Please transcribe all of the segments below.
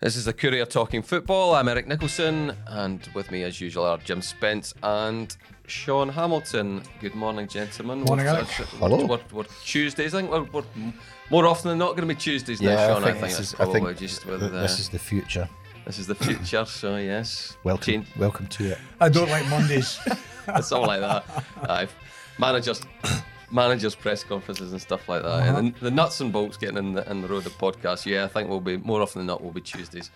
This is the Courier Talking Football. I'm Eric Nicolson, and with me, as usual, are Jim Spence and Sean Hamilton. Good morning, gentlemen. Morning, We're- Eric. we're- Hello. We're, we're Tuesdays. I think we're, we're more often than not going to be Tuesdays now, Yeah, Sean. I think, that's this is, I think just with uh, this is the future. this is the future. So yes, Welcome, Change- welcome to it. I don't like Mondays. something like that. Aye. managers, managers press conferences and stuff like that. Uh-huh. And the, the nuts and bolts getting in the in the road of podcasts. Yeah, I think we'll be more often than not. Will be Tuesdays.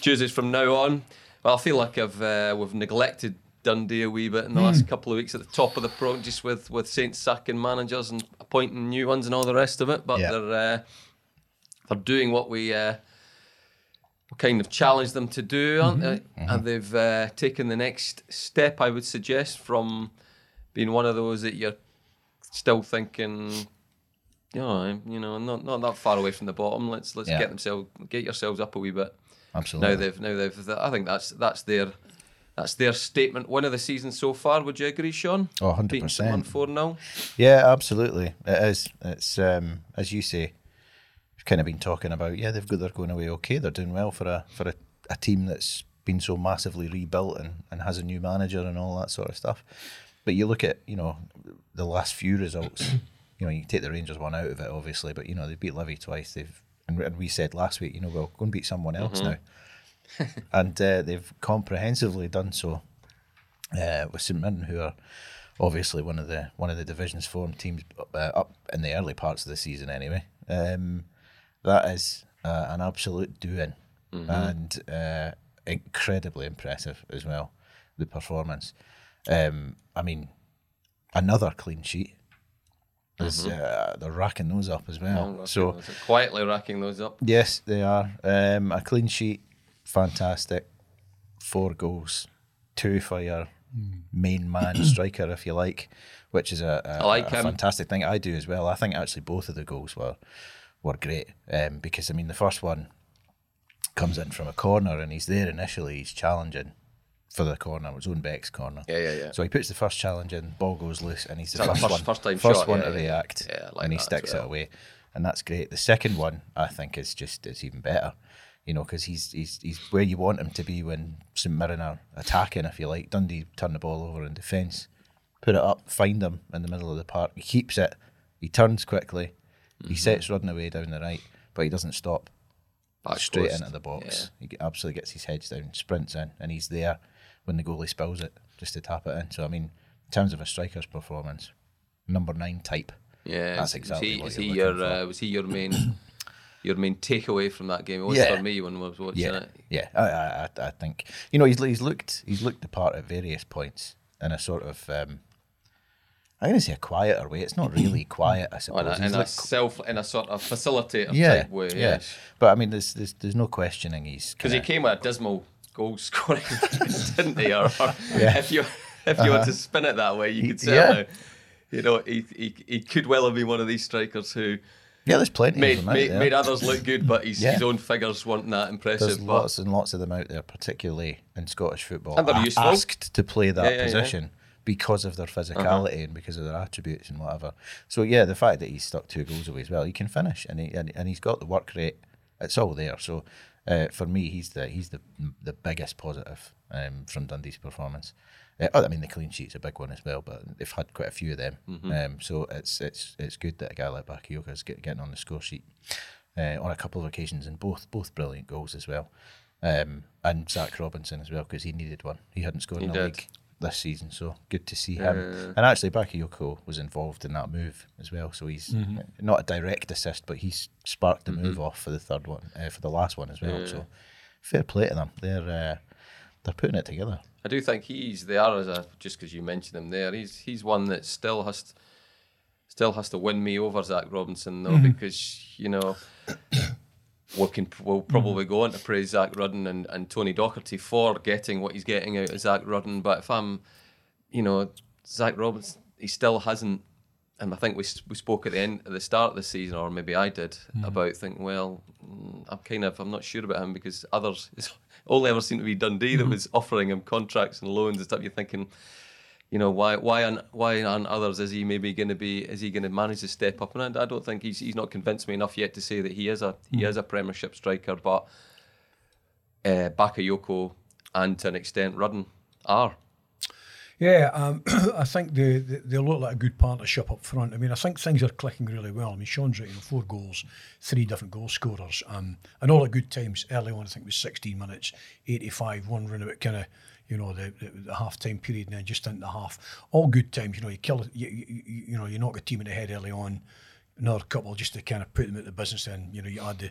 Tuesdays from now on. Well, I feel like I've uh, we've neglected Dundee a wee bit in the Hmm. last couple of weeks at the top of the pro, just with with Saints sacking managers and appointing new ones and all the rest of it. But Yeah. they're uh, they're doing what we. Uh, kind of challenged them to do, aren't they? And they've uh, taken the next step, I would suggest, from being one of those that you're still thinking, you know, you know, not not that far away from the bottom. Let's let's Yeah. get themselves get yourselves up a wee bit. Absolutely. Now they've now they've. I think that's that's their. That's their statement. One of the season so far. Would you agree, Sean? Oh, 100%. Beating someone four 0 Yeah, absolutely. It is. It's um, as you say. We've kind of been talking about. Yeah, they've got. They're going away okay. They're doing well for a for a, a team that's been so massively rebuilt and, and has a new manager and all that sort of stuff. But you look at you know the last few results. You know, you take the Rangers one out of it, obviously, but you know they beat Livy twice. They've and, and we said last week, you know, well, go and beat someone else now, and uh, they've comprehensively done so uh, with St Mirren, who are obviously one of the one of the divisions form teams uh, up in the early parts of the season. Anyway, um, that is uh, an absolute doing and uh, incredibly impressive as well. The performance. Um, I mean, another clean sheet. Is, uh, they're racking those up as well. so quietly racking those up. Yes, they are. Um, a clean sheet, fantastic. Four goals, two for your main man striker, if you like, which is a, a, like a fantastic thing. I do as well. I think actually both of the goals were were great um, because I mean the first one comes in from a corner and he's there initially. He's challenging for the corner, it was Owen Beck's corner. Yeah, yeah, yeah. So he puts the first challenge in, ball goes loose, and he's the first, first- one, first time first shot, one yeah, to yeah, react, Yeah, like and he sticks well. it away, and that's great. The second one, I think, is just is even better, you know, because he's he's he's where you want him to be when St Mirren are attacking, if you like. Dundee turn the ball over in defence, put it up, find him in the middle of the park. He keeps it, he turns quickly, Mm-hmm. he sets running away down the right, but he doesn't stop Back straight post. into the box. He absolutely gets his heads down, sprints in, and he's there when the goalie spills it just to tap it in. So I mean, in terms of a striker's performance, number nine type. Yeah, That's exactly Was he, what is you're he your uh, was he your main your main takeaway from that game? It was Yeah. for me when I was watching Yeah, it. yeah. I, I, I- think you know he's he's looked he's looked the part at various points in a sort of um, I'm going to say a quieter way. It's not really quiet, I In suppose. a, in a looked- self in a sort of facilitator yeah, type way. yeah. Yes, But I mean, there's there's, there's no questioning he's because he came with a dismal goal scoring, didn't he? Or, or if you if you want to spin it that way, you could Uh-huh. yeah. certainly. You know, he, he he could well have been one of these strikers who yeah. There's plenty made of them made, made others look good, but his, Yeah. his own figures weren't that impressive. There's but lots and lots of them out there, particularly in Scottish football, And they're a- useful. asked to play that Yeah, yeah, yeah. position because of their physicality and because of their attributes and whatever. So yeah, the fact that he's stuck two goals away as well, he can finish and he and, and he's got the work rate. It's all there. So uh, for me, he's the he's the the biggest positive um, from Dundee's performance. Uh, oh, I mean, the clean sheet's a big one as well, but they've had quite a few of them. Mm-hmm. Um, so it's it's it's good that a guy like Bakayoko's get, getting on the score sheet uh, on a couple of occasions and both both brilliant goals as well. Um, and Zach Robinson as well because he needed one. He hadn't scored He in the did. league this season, so good to see him. And actually, Bakayoko was involved in that move as well, so he's not a direct assist, but he's sparked the move off for the third one, uh, for the last one as well. So fair play to them. They're uh, they're putting it together. I do think he's they are as a just because you mentioned him there. He's he's one that still has to, still has to win me over Zach Robinson though because you know we can we'll probably mm. go on to praise Zach Rudden and, and Tony Docherty for getting what he's getting out of Zach Rudden. But if I'm you know Zach Robinson, he still hasn't. And I think we we spoke at the end at the start of the season, or maybe I did, mm. about thinking, well, mm, I'm kind of I'm not sure about him because others it's only ever seemed to be Dundee that mm-hmm. was offering him contracts and loans and stuff. You're thinking, you know, why why on why on others is he maybe going to be is he going to manage to step up? And I, I don't think he's he's not convinced me enough yet to say that he is a he is a Premiership striker, but uh, Bakayoko and to an extent Rudden are. Yeah, um, I think they, they they look like a good partnership up front. I mean, I think things are clicking really well. I mean, Sean's right, you know, four goals, three different goal scorers, um, and all at good times. Early on, I think it was 16 minutes, 85, one run about kind of, you know, the, the, the half time period, and then just into the half. All good times. You know, you kill, you, you, you know, you knock a team in the head early on. Another couple just to kind of put them at the business. And you know, you add the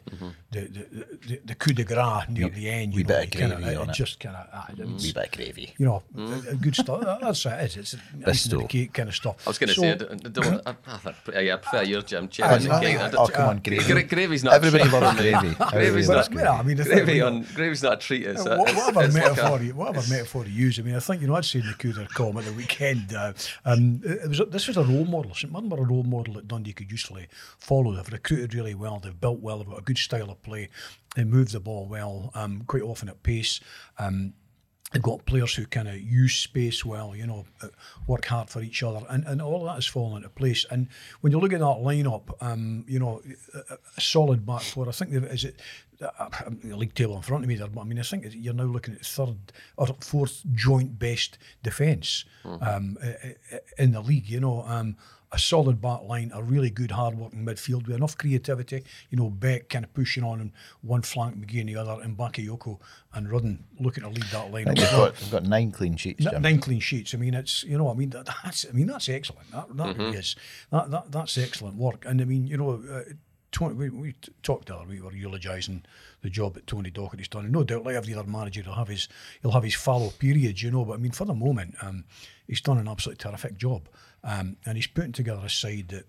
the, the, the, the coup de grace near the end. You wee know, bit of you kinda- gravy on it. just kind of, Wee bit of gravy. you know, a- a good stuff. That's what it is. It's icing on the cake kind of stuff. I was going to So- say, I don't, I, don't, I, I, I prefer your Jim Oh, Cherry and no, the cake. I oh, come on, gravy. Gra- gravy's not Everybody loves for gravy. Gravy's not, But, yeah, I mean, the thing, gravy you know, on, gravy's not a treat. It's, Wha- it's, whatever it's like metaphor, a- you, whatever metaphor you use. I mean, I think you know I'd seen the coup de column at the weekend. Uh, um, it was this was a role model. St Mirren were a role model that Dundee could follow. They've recruited really well. They've built well. They've got a good style of play. They move the ball well, um, quite often at pace. Um, They've got players who kind of use space well, you know, uh, work hard for each other, and, and all that has fallen into place. And when you look at that lineup, um, you know, a, a solid back four. I think is it uh, the league table in front of me there, but I mean, I think you're now looking at third or fourth joint best defence um, i- i- in the league. You know, um, a solid back line, a really good hard working midfield with enough creativity. You know, Beck kind of pushing on in one flank, McGee in the other, and Bakayoko and Rudden looking to lead that line. I think they've got, they've got nine clean sheets, N- Nine clean sheets. I mean, it's you know, I mean that, that's I mean that's excellent. That, that really is. That, that that's excellent work. And I mean, you know, uh, Tony, we, we talked the other week. We were eulogising the job that Tony Docherty's done. And no doubt, like every other manager, he'll have his he'll have his fallow periods, you know. But I mean, for the moment, um, he's done an absolutely terrific job, um, and he's putting together a side that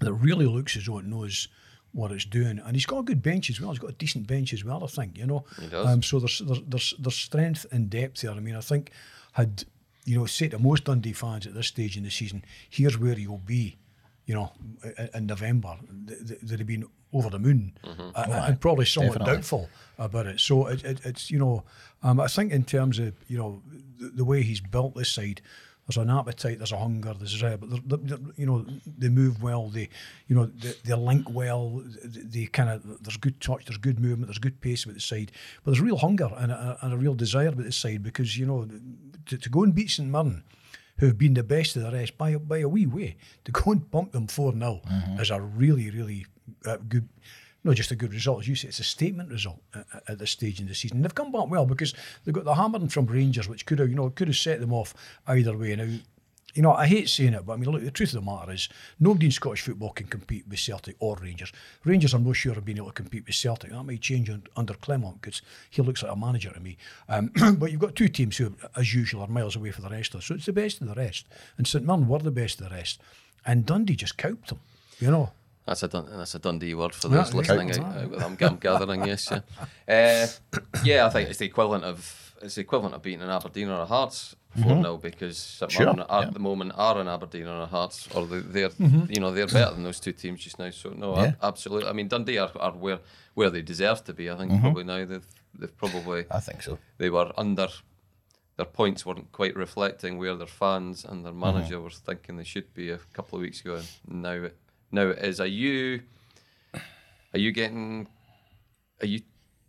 that really looks as though it knows what it's doing. And he's got a good bench as well. He's got a decent bench as well, I think, you know. He does. Um, so there's, there's there's there's strength and depth there. I mean, I think had you know say to most Dundee fans at this stage in the season, here's where you'll be, you know, in November, th- th- they'd have been over the moon, uh, and probably somewhat definitely. doubtful about it. So it, it, it's you know, um, I think in terms of you know the, the way he's built this side. There's an appetite, there's a hunger, there's a, but they're, they're, you know they move well, they you know they, they link well, they, they kind of there's good touch, there's good movement, there's good pace about the side, but there's real hunger and a, and a real desire about the side because you know to, to go and beat St Mirren, who've been the best of the rest by by a wee way, to go and bump them four 0 is a really really uh, good. Not just a good result, as you say, it's a statement result at, at this stage in the season. They've come back well because they've got the hammering from Rangers, which could have, you know, could have set them off either way. Now, you know, I hate saying it, but I mean, look, the truth of the matter is, nobody in Scottish football can compete with Celtic or Rangers. Rangers, I'm not sure of being able to compete with Celtic. That may change under Clement because he looks like a manager to me. Um, but you've got two teams who, as usual, are miles away from the rest of us. So it's the best of the rest. And St Mirren were the best of the rest. And Dundee just cowed them, you know. That's a that's a Dundee word for those yeah. listening. Out- out- I'm, I'm gathering, yes, yeah. Uh, yeah, I think it's the equivalent of it's the equivalent of beating an Aberdeen or a Hearts four 0 because St Sure, Mirren at yeah. the moment are an Aberdeen or a Hearts, or they- they're Mm-hmm. you know they're better than those two teams just now. So no, Yeah. ab- absolutely. I mean Dundee are, are where where they deserve to be. I think probably now they've they've probably I think so. they were under their points weren't quite reflecting where their fans and their manager were thinking they should be a couple of weeks ago. And now it now is. Are you are you getting are you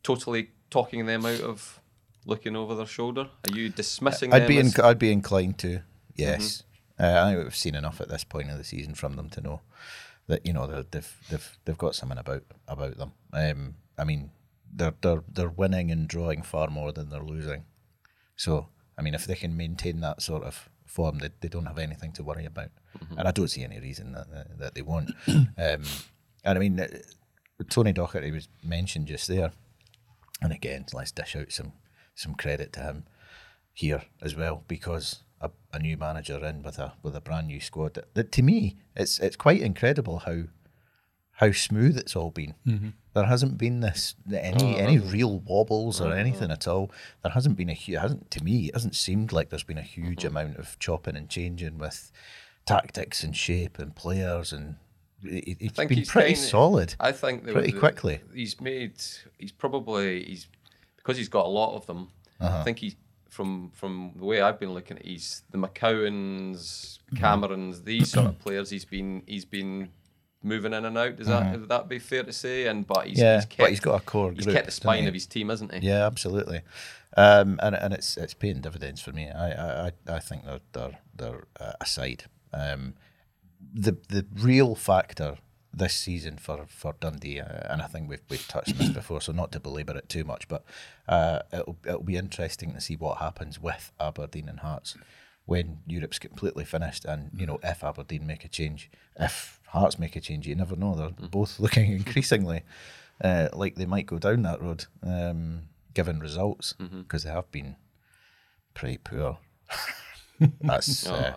totally talking them out of looking over their shoulder? Are you dismissing I'd them? be as- inc- I'd be inclined to. Yes, uh, I think we've seen enough at this point of the season from them to know that you know they've they've they've got something about about them. Um, I mean, they're they're they're winning and drawing far more than they're losing. So I mean, if they can maintain that sort of form, they, they don't have anything to worry about, and I don't see any reason that that, that they won't. um, and I mean, uh, Tony Docherty was mentioned just there, and again, let's dish out some some credit to him here as well because a, a new manager in with a with a brand new squad. That, that to me, it's it's quite incredible how how smooth it's all been. There hasn't been this any any real wobbles or anything at all. There hasn't been a hu- hasn't to me it hasn't seemed like there's been a huge amount of chopping and changing with tactics and shape and players and it, it's think been he's pretty kinda- solid. I think that pretty the- quickly. He's made. He's probably he's because he's got a lot of them. Uh-huh. I think he from from the way I've been looking at, he's the McCowans, Mm-hmm. Camerons, these sort of players. He's been he's been moving in and out. Does that would that be fair to say? And but he's, Mm-hmm. Yeah, he's but he's got a core He's group, kept the spine of his team, hasn't he? Yeah, absolutely. Um, and and it's it's paying dividends for me. I I, I- think they're they're they're uh, a side. Um, the the real factor this season for for Dundee, uh, and I think we've we've touched on this before, so not to belabour it too much, but uh, it'll it'll be interesting to see what happens with Aberdeen and Hearts when Europe's completely finished, and you know if Aberdeen make a change, if Hearts make a change, you never know. They're both looking increasingly uh, like they might go down that road, um, given results, because they have been pretty poor. That's uh,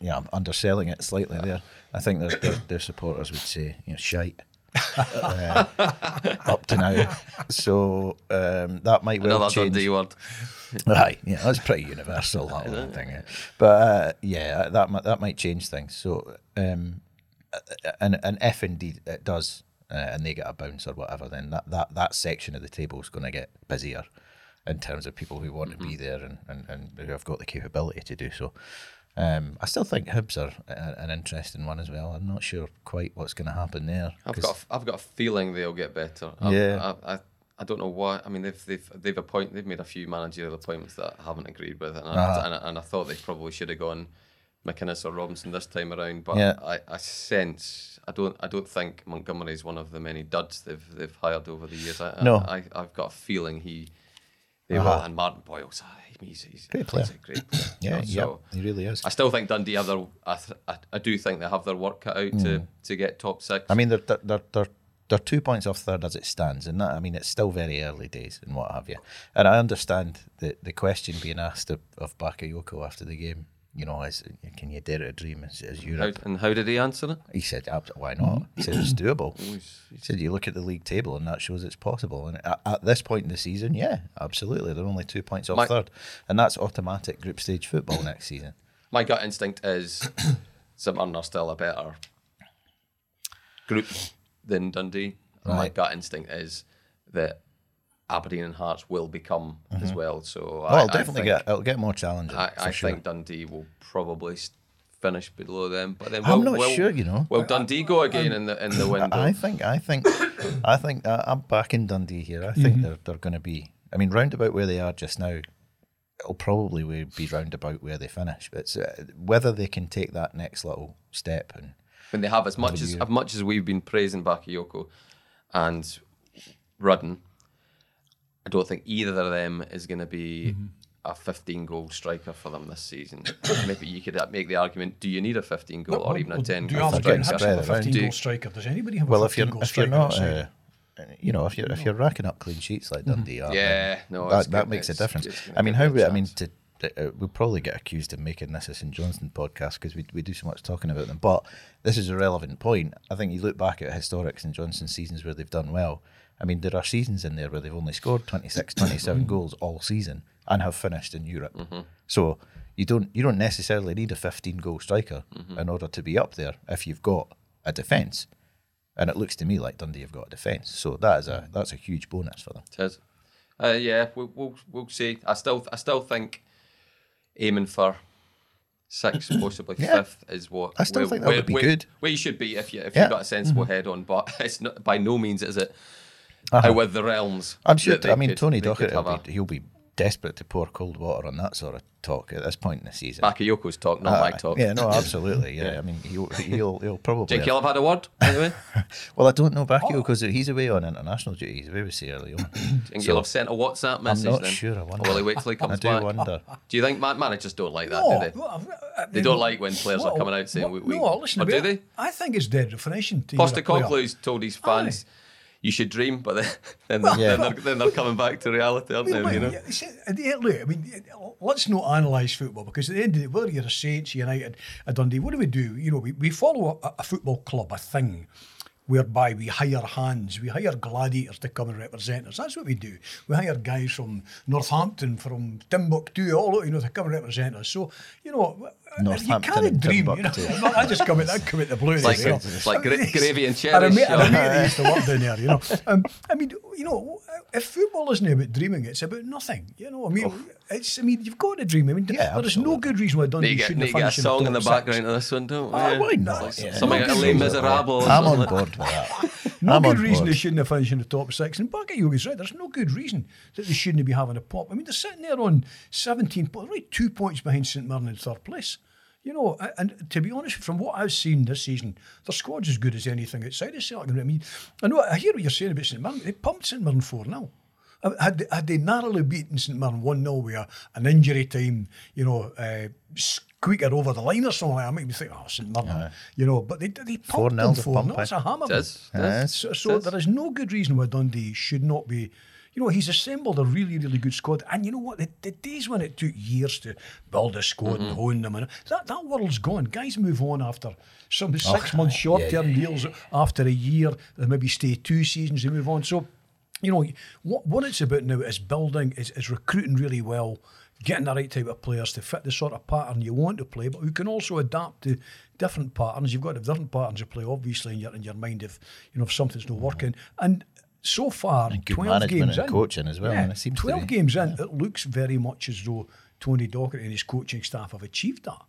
yeah, I'm underselling it slightly there. I think their, their, their supporters would say, you know, shite. uh, up to now, so um, that might well Another change. Dundee word. Aye, yeah, that's pretty universal that one thing. But uh, yeah, that might, that might change things. So, um, and and if indeed it does, uh, and they get a bounce or whatever, then that that, that section of the table is going to get busier in terms of people who want to be there and, and, and who have got the capability to do so. Um, I still think Hibs are a, an interesting one as well. I'm not sure quite what's going to happen there. I've got a, I've got a feeling they'll get better. I, Yeah. I, I, I don't know why. I mean, they've they've they've appoint they've made a few managerial appointments that I haven't agreed with, and Uh-huh. and, I, and I thought they probably should have gone McInnes or Robinson this time around. But Yeah. I, I sense I don't I don't think Montgomery is one of the many duds they've they've hired over the years. I, No. I, I have got a feeling he they. Uh-huh. And Martin Boyle's ah, he's, he's, Great player. he's a great player. you yeah, know, yeah, so- he really is. I still think Dundee have their. I, th- I, I do think they have their work cut out to, to get top six. Hmm. I mean, they're, they're, they're, they're, they're two points off third as it stands, and that I mean, it's still very early days and what have you. And I understand the, the question being asked of, of Bakayoko after the game, you know, is can you dare to dream as, how, Europe? and how did he answer it? He said, "Abs- why not? He said, it's doable. Oh, he said, you look at the league table and that shows it's possible. And at, at this point in the season, yeah, absolutely. They're only two points off My- third. And that's automatic group stage football next season. My gut instinct is St are still a better group than Dundee. And My gut instinct is that Aberdeen and Hearts will become as well. So Well, I, it'll definitely think, get, it'll get more challenging. I, I sure. think Dundee will probably finish below them. But then I'm will- not will- sure, you know. Will Dundee go again in the in the window? I think, I think, I think uh, I'm back in Dundee here. I think they're they're going to be. I mean, roundabout where they are just now, it'll probably we- be roundabout where they finish. But uh, whether they can take that next little step and when they have as much as as much as we've been praising Bakayoko and Rudden, I don't think either of them is going to be a 15 goal striker for them this season. Maybe you could make the argument: Do you need a 15 goal or even a 10 Do goal Aberdeen striker? have a spread around. 15 goal striker? Does anybody have well, a if you're 15 goal if you're not. Uh, you know, if you're if you're racking up clean sheets like Dundee are, Yeah, no, that it's that good. makes a difference. I mean, how we, I mean, chance. to, uh, we'll probably get accused of making this a St Johnstone podcast because we, we do so much talking about them. But this is a relevant point. I think you look back at historic St Johnstone seasons where they've done well. I mean, there are seasons in there where they've only scored 26, 27 goals all season and have finished in Europe. So you don't you don't necessarily need a 15 goal striker in order to be up there if you've got a defence. And it looks to me like Dundee have got a defence. So that is a that's a huge bonus for them. It is. Uh, yeah, we'll, we'll we'll see. I still I still think aiming for sixth, possibly Yeah. fifth, is what I still where- think that where- would be where- good. Where you should be if you if Yeah. Mm-hmm. you've got a sensible head on, but it's not by no means is it how with the realms. Uh-huh. I'm sure. that I mean, could- Tony they could Docherty, have will a- be, he'll be desperate to pour cold water on that sort of talk at this point in the season. Bakayoko's talk, not my Uh, talk. Yeah, no, absolutely. Yeah, I mean, he'll he'll, he'll probably. Think you'll have had a word anyway? well, I don't know Bakio because he's away on international duty. He's away with Sierra Leone. Think you'll have sent a WhatsApp message I'm not then? sure, I wonder. will he wait till he I do back? wonder. Do you think man- managers don't like that, No, do they? well, I They don't like when players are coming out saying, well, we- we- no, listen, or to do they? I think it's dead definition. To you're a player. Postecoglou's told his fans, "You should dream," but then, then, Well, they're, Yeah. then, they're, then they're coming back to reality, aren't they? You know? yeah, see, at the end, look, I mean, let's not analyse football because at the end of the day, whether you're a Saints, United, a Dundee, what do we do? You know, we, we follow a, a football club, a thing, whereby we hire hands, we hire gladiators to come and represent us. That's what we do. We hire guys from Northampton, from Timbuktu, all you know, to come and represent us. So, you know, you Northampton can't dream. You know, I just come in, I come in the blue. It's like, you know. it's like gra- gravy and I had a cherries. I had a Sean. mate used to work down there, you know. Um, I mean, you know, if football isn't about dreaming, it's about nothing. You know, I mean, it's. I mean, you've got to dream. I mean, Yeah, there is no good reason why Dundee Need to get, shouldn't need have to get a finished song in the top six. background of this one, don't we? Ah, why not? Like Yeah. Something No like Les. Miserables. I'm on board with that. No I'm good reason board. they shouldn't have finished in the top six. And Bakayoko's right. There's no good reason that they shouldn't be having a pop. I mean, they're sitting there on 17 points, right, two points behind St Mirren in third place. You know, and to be honest, from what I've seen this season, their squad's as good as anything outside of Celtic. I mean, I know I hear what you're saying about St Mirren. They pumped St Mirren 4 0. Had they, had they narrowly beaten St Mirren 1 0 with an injury time, you know, uh, squeaker over the line or something like that, I make me think, oh, St Mirren, you know, but they, they pumped 4-0 them to 4 pump, 0. eh? It's a hammer. Does, man. does. So, so Does. there is no good reason why Dundee should not be. You know, he's assembled a really, really good squad. And you know what? The, the days when it took years to build a squad and mm-hmm. hone them, and that, that world's gone. Guys move on after some six month short term deals. After a year, they maybe stay two seasons, they move on. So, you know, what, what it's about now is building, is, is recruiting really well, getting the right type of players to fit the sort of pattern you want to play, but who can also adapt to different patterns. You've got to have different patterns to play, obviously, in your in your mind if you know if something's not mm-hmm. working. And so far, And good twelve management games and in, coaching as well, Yeah, and it seems to twelve be. games in, it looks very much as though Tony Docherty and his coaching staff have achieved that.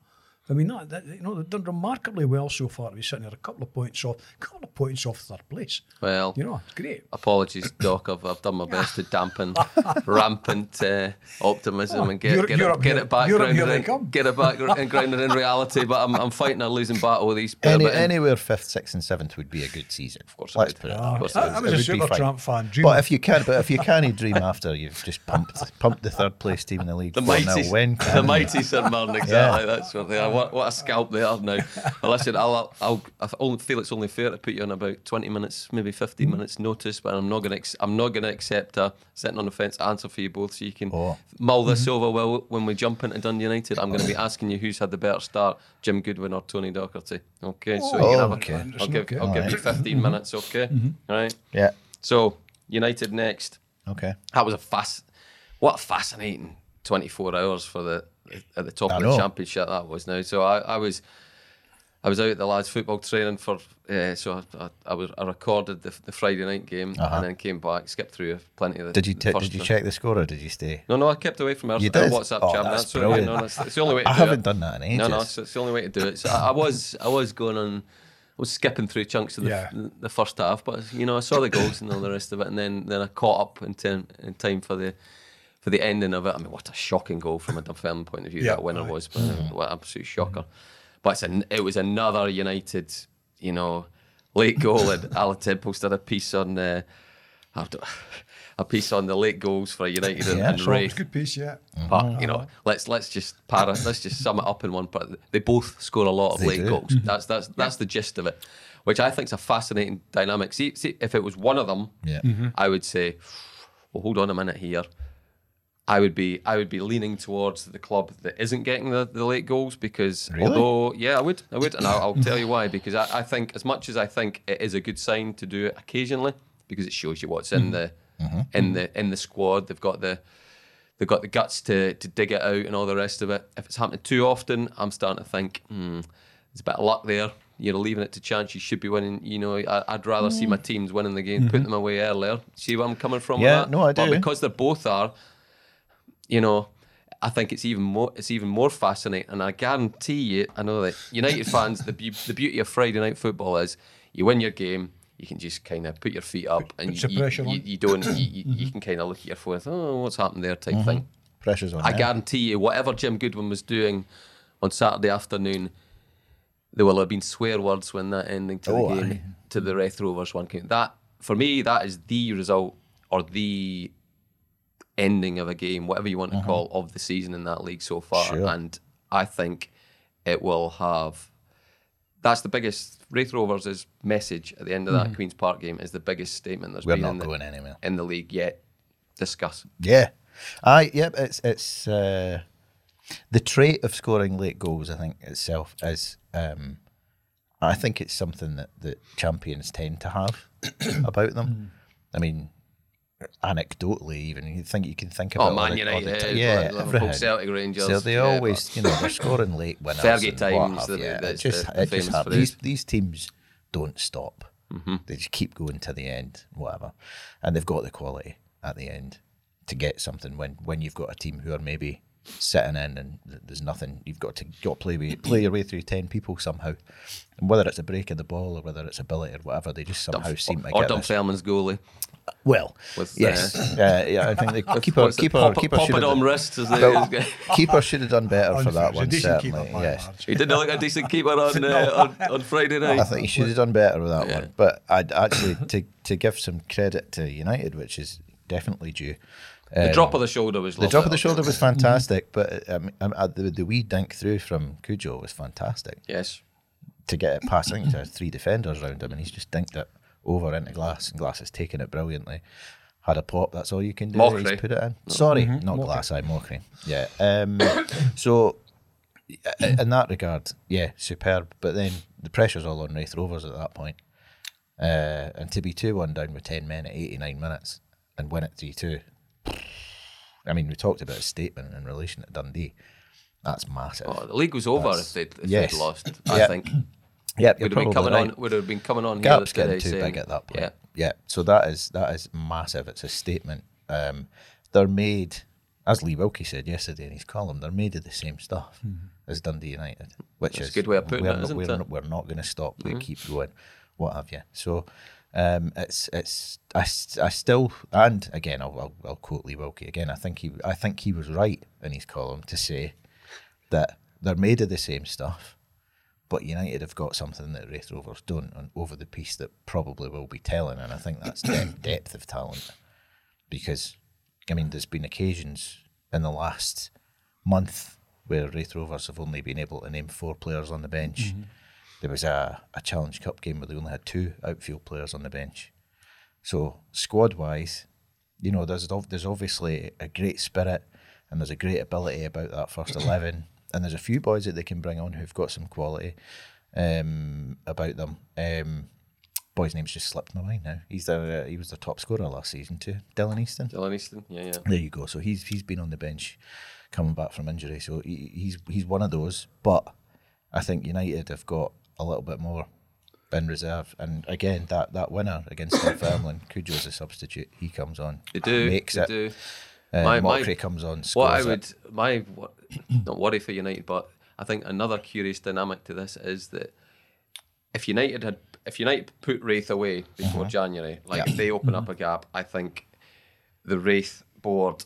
I mean, that, that, you know, they've done remarkably well so far. We're sitting there a couple of points off, a couple of points off third place. Well, You know, it's great. apologies, Doc. I've, I've done my best to dampen rampant uh, optimism and get, Europe- get, Europe it, get it back Europe, grounded in, get it back and grounded in reality. But I'm, I'm fighting a losing battle with these. Any, anywhere fifth, sixth, and seventh would be a good season. Of course let's put it. Of course way. it I, I would. was It a would super fine. tramp fan. Dream But if you can, but if you can't dream after you've just pumped pumped the third place team in the league, The mighty, win, the mighty St Mirren, exactly. That's what they are. What, what a scalp they are now. Well, listen, I'll, I'll, I only feel it's only fair to put you on about twenty minutes, maybe fifteen mm. minutes notice, but I'm not going to, I'm not going to accept a sitting on the fence answer for you both, so you can Oh. mull this mm-hmm. over. Well, when we jump into Dundee United, I'm going to be asking you who's had the better start, Jim Goodwin or Tony Docherty. Okay, so you Oh, can have okay. a, I'll give, Okay. I'll give you 15 mm-hmm. minutes. Okay, mm-hmm. right? Yeah. So United next. Okay. That was a fast, what a fascinating 24 hours for the at the top I of the know. championship that was now. So I, I was I was out at the lads football training for uh, so I, I, I was I recorded the, the Friday night game and then came back, skipped through plenty of the. Uh-huh. Did you first did you check the score or did you stay? No, no, I kept away from our, You did? WhatsApp Oh, chat. that's brilliant. no, that's, that's the only way to I do haven't it. done that in ages. No, no, it's, it's the only way to do it. So I, I was I was going on. I was skipping through chunks of the, Yeah. the first half, but you know I saw the goals and all the rest of it, and then then I caught up in time in time for the for the ending of it. I mean, what a shocking goal from a Dunfermline point of view Yeah, that winner aye. was, but mm-hmm. what an absolute shocker. But it's an, it was another United, you know, late goal, and Alan posted a piece on. Uh, a piece on the late goals for United and, Yeah, and sure. Raith. A good piece, yeah. Mm-hmm. But you know, let's let's just para, let's just sum it up in one part. They both score a lot of They late do. goals. Mm-hmm. That's that's that's the gist of it, which I think is a fascinating dynamic. See, see, if it was one of them, Yeah. I would say, well, hold on a minute here. I would be I would be leaning towards the club that isn't getting the, the late goals because Really? although yeah I would I would and I'll, I'll tell you why because I, I think as much as I think it is a good sign to do it occasionally because it shows you what's in mm-hmm. the mm-hmm. in mm-hmm. the in the squad they've got the they've got the guts to to dig it out and all the rest of it. If it's happening too often I'm starting to think hmm, there's a bit of luck there. You're leaving it to chance. You should be winning. You know I, I'd rather see my teams winning the game putting them away earlier. See where I'm coming from Yeah, with that? no, I but because they both are you know, I think it's even more it's even more fascinating. And I guarantee you, I know that United fans, the be- the beauty of Friday night football is you win your game, you can just kind of put your feet up and you, you, you don't you, you, you mm-hmm. can kind of look at your phone, and think, oh, what's happened there type mm-hmm. thing. Pressure's on. I them. guarantee you, whatever Jim Goodwin was doing on Saturday afternoon, there will have been swear words when that ending to Oh, the game aye. to the Raith Rovers one came. That for me, that is the result or the ending of a game, whatever you want to call, of the season in that league so far. Mm-hmm. Sure. And I think it will have. That's the biggest Raith Rovers' message at the end of that Queens Park game is the biggest statement there's Mm-hmm. We're been not in the, going anywhere. in the league yet. Discuss. Yeah. Aye, yep, it's it's uh, the trait of scoring late goals, I think itself is um, I think it's something that, that champions tend to have about them. I mean, anecdotally, even you think you can think Oh, about all Man the- the United, yeah, Liverpool. Celtic, Rangers. So they yeah, always, you know, they're scoring late winners. Fergie times, have the- the- It just, the- the it just happens. These, these teams don't stop. Mm-hmm. They just keep going to the end, whatever, and they've got the quality at the end to get something. When when you've got a team who are maybe sitting in and there's nothing, you've got to got to play way, play your way through ten people somehow, and whether it's a break of the ball or whether it's ability or whatever, they just somehow seem to or get this. Dunfermline's goalie. Well, With, yes, uh, yeah, I think the keeper, What's it, keeper, pop, keeper should Poppadom have. wrist. As they, Well, keeper should have done better for that one, certainly. Yes, he didn't look a decent keeper on, uh, on, on Friday night. I think he should have done better with that Yeah. one. But I'd actually to to give some credit to United, which is definitely due. The Um, drop of the shoulder was the drop of the shoulder was fantastic, but um, um, uh, the, the wee dink through from Cudjoe was fantastic Yes. to get it past. I think there three defenders around him, and he's just dinked it over into glass, and glass has taken it brilliantly. Had a pop. That's all you can do. Mochrie. He's put it in. Sorry, not glass. I Mochrie. Yeah. Um, so in that regard, yeah, superb. But then the pressure's all on Raith Rovers at that point. Uh, and to be 2 1 down with 10 men at 89 minutes and win it 3 2. I mean, we talked about a statement in relation to Dundee. That's massive. Oh, the league was over That's- if they'd, if yes. they'd lost. I Yeah. think Yep, would have been coming right. on. Would have been coming on Gap's here getting too saying, big at that point. Yeah. Yeah. So that is that is massive. It's a statement. Um, they're made, as Lee Wilkie said yesterday in his column, they're made of the same stuff as Dundee United, which That's a is good way of putting we're it, not, isn't we're, it? Mm-hmm. Not, we're not going to stop. We keep going, what have you? So. Um, it's it's I, I still and again I'll, I'll I'll quote Lee Wilkie again I think he I think he was right in his column to say that they're made of the same stuff but United have got something that Raith Rovers don't and over the piece that probably will be telling, and I think that's depth, depth of talent. Because, I mean, there's been occasions in the last month where Raith Rovers have only been able to name four players on the bench. There was a, a Challenge Cup game where they only had two outfield players on the bench. So, squad wise, you know, there's there's obviously a great spirit and there's a great ability about that first eleven, and there's a few boys that they can bring on who've got some quality um, about them. Um, boy's name's just slipped my mind now. He's the uh, he was the top scorer last season too, Dylan Easton. Dylan Easton. Yeah, yeah. There you go. So he's he's been on the bench, coming back from injury. So he, he's he's one of those. But I think United have got a little bit more in reserve. And again, that that winner against Dunfermline, Cudjoe's a substitute. He comes on, They do. makes they it. do. Uh, My- my- comes on, What I it. would my what, not worry for United, but I think another curious dynamic to this is that if United had if United put Raith away before January, like Yeah. if they open up a gap, I think the Raith board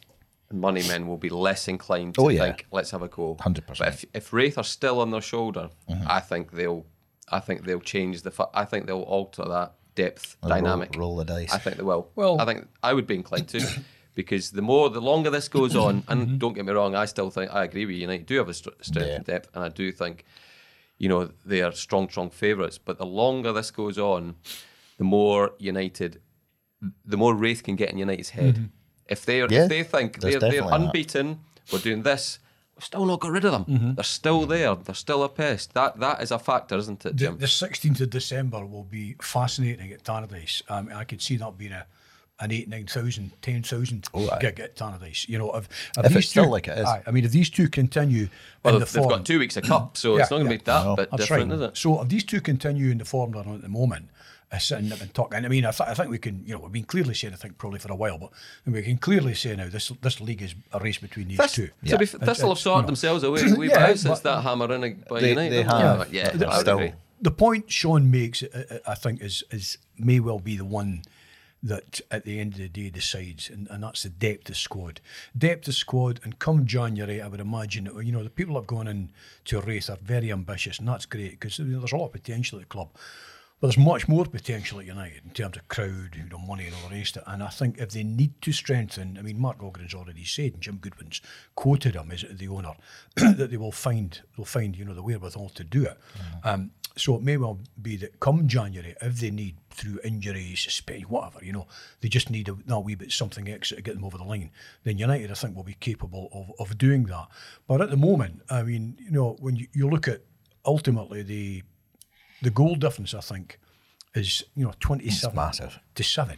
and money men will be less inclined to Oh, yeah. think let's have a go. 100%. But if if Raith are still on their shoulder, Mm-hmm. I think they'll I think they'll change the fu- I think they'll alter that depth roll- dynamic. roll the dice. I think they will. Well- I think I would be inclined to, because the more, the longer this goes on, and mm-hmm. don't get me wrong, I still think I agree with you. United do have a str- strength Yeah. and depth, and I do think, you know, they are strong, strong favourites. But the longer this goes on, the more United, the more Raith can get in United's head. Mm-hmm. If they are, Yeah, if they think they're, they're definitely that. unbeaten, we're doing this. We've still not got rid of them. They're still there. They're still a pest. That that is a factor, isn't it, The, Jim? the 16th of December will be fascinating at Tannadice. Um, I could see that being a an 8, 9,000, 10,000 Oh, aye. gig at Tannadice. You know, if, If these it's still like it is. Aye, I mean, if these two continue well, in the they've, they've form, got two weeks of cup, so Yeah, it's not going to yeah. be that No. bit different, right. is it? So if these two continue in the form they're on at the moment, sitting up and talking. I mean, I, th- I think we can, you know, we've been clearly saying, I think probably for a while, but we can clearly say now this this league is a race between these Thist- two. To be, It's- Thistle have it's, sorted you know, themselves away way Yeah, back since that hammer in by They- United. they haven't have. Yeah, They're I would still- agree. the point Sean makes, uh, uh, I think, is is may well be the one that at the end of the day decides, and, and that's the depth of squad. Depth of squad, and come January, I would imagine, you know, the people that have gone in to a race are very ambitious, and that's great because there's a lot of potential at the club. But there's much more potential at United in terms of crowd, you know, money and all the rest of it. And I think if they need to strengthen, I mean, Mark Ogren's already said, and Jim Goodwin's quoted him as the owner, that they will find, they'll find, you know, the wherewithal to do it. Um, so it may well be that come January, if they need through injuries, suspension, whatever, you know, they just need a, that wee bit something extra to get them over the line. Then United, I think, will be capable of, of doing that. But at the moment, I mean, you know, when you, you look at ultimately the the goal difference, I think, is you know twenty seven massive. to seven.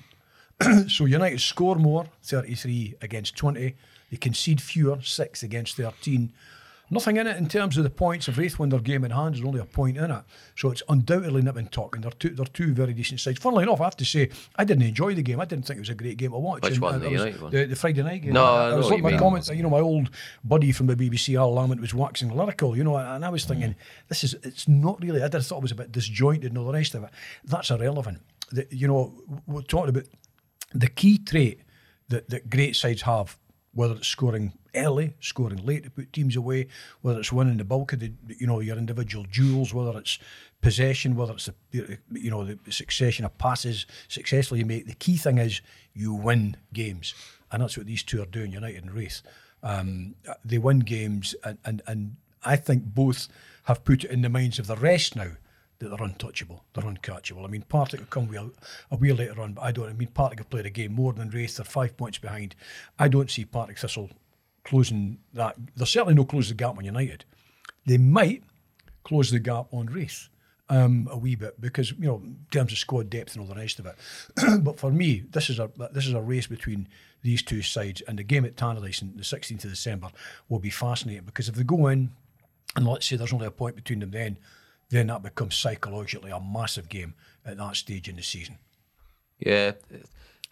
so United score more, 33 against 20. They concede fewer, 6 against 13. Nothing in it in terms of the points. If Raith won their game in hand, there's only a point in it. So it's undoubtedly nip and tuck, and they're two, they're two very decent sides. Funnily enough, I have to say, I didn't enjoy the game. I didn't think it was a great game to watch. Which And- one, and the United one? The, the Friday night game. No, I, I was you my mean. comment, you know, my old buddy from the BBC, Al Lamont, was waxing lyrical, you know, and I was thinking, mm. this is, it's not really, I thought it was a bit disjointed and all the rest of it. That's irrelevant. The, you know, we're talking about the key trait that, that great sides have, whether it's scoring early, scoring late to put teams away, whether it's winning the bulk of the, you know, your individual duels, whether it's possession, whether it's the, you know, the succession of passes successfully you make. The key thing is you win games, and that's what these two are doing, United and Raith. Um, they win games, and, and and I think both have put it in the minds of the rest now that they're untouchable, they're uncatchable. I mean, Partick will come a, a wee later on, but I don't. I mean, Partick have played a game more than Raith. They're five points behind. I don't see Partick Thistle closing that. There's certainly no close the gap on United. They might close the gap on Raith. um, a wee bit because you know in terms of squad depth and all the rest of it. but for me, this is a this is a race between these two sides, and the game at Tannadice on the 16th of December will be fascinating because if they go in and let's say there's only a point between them, then then that becomes psychologically a massive game at that stage in the season. Yeah.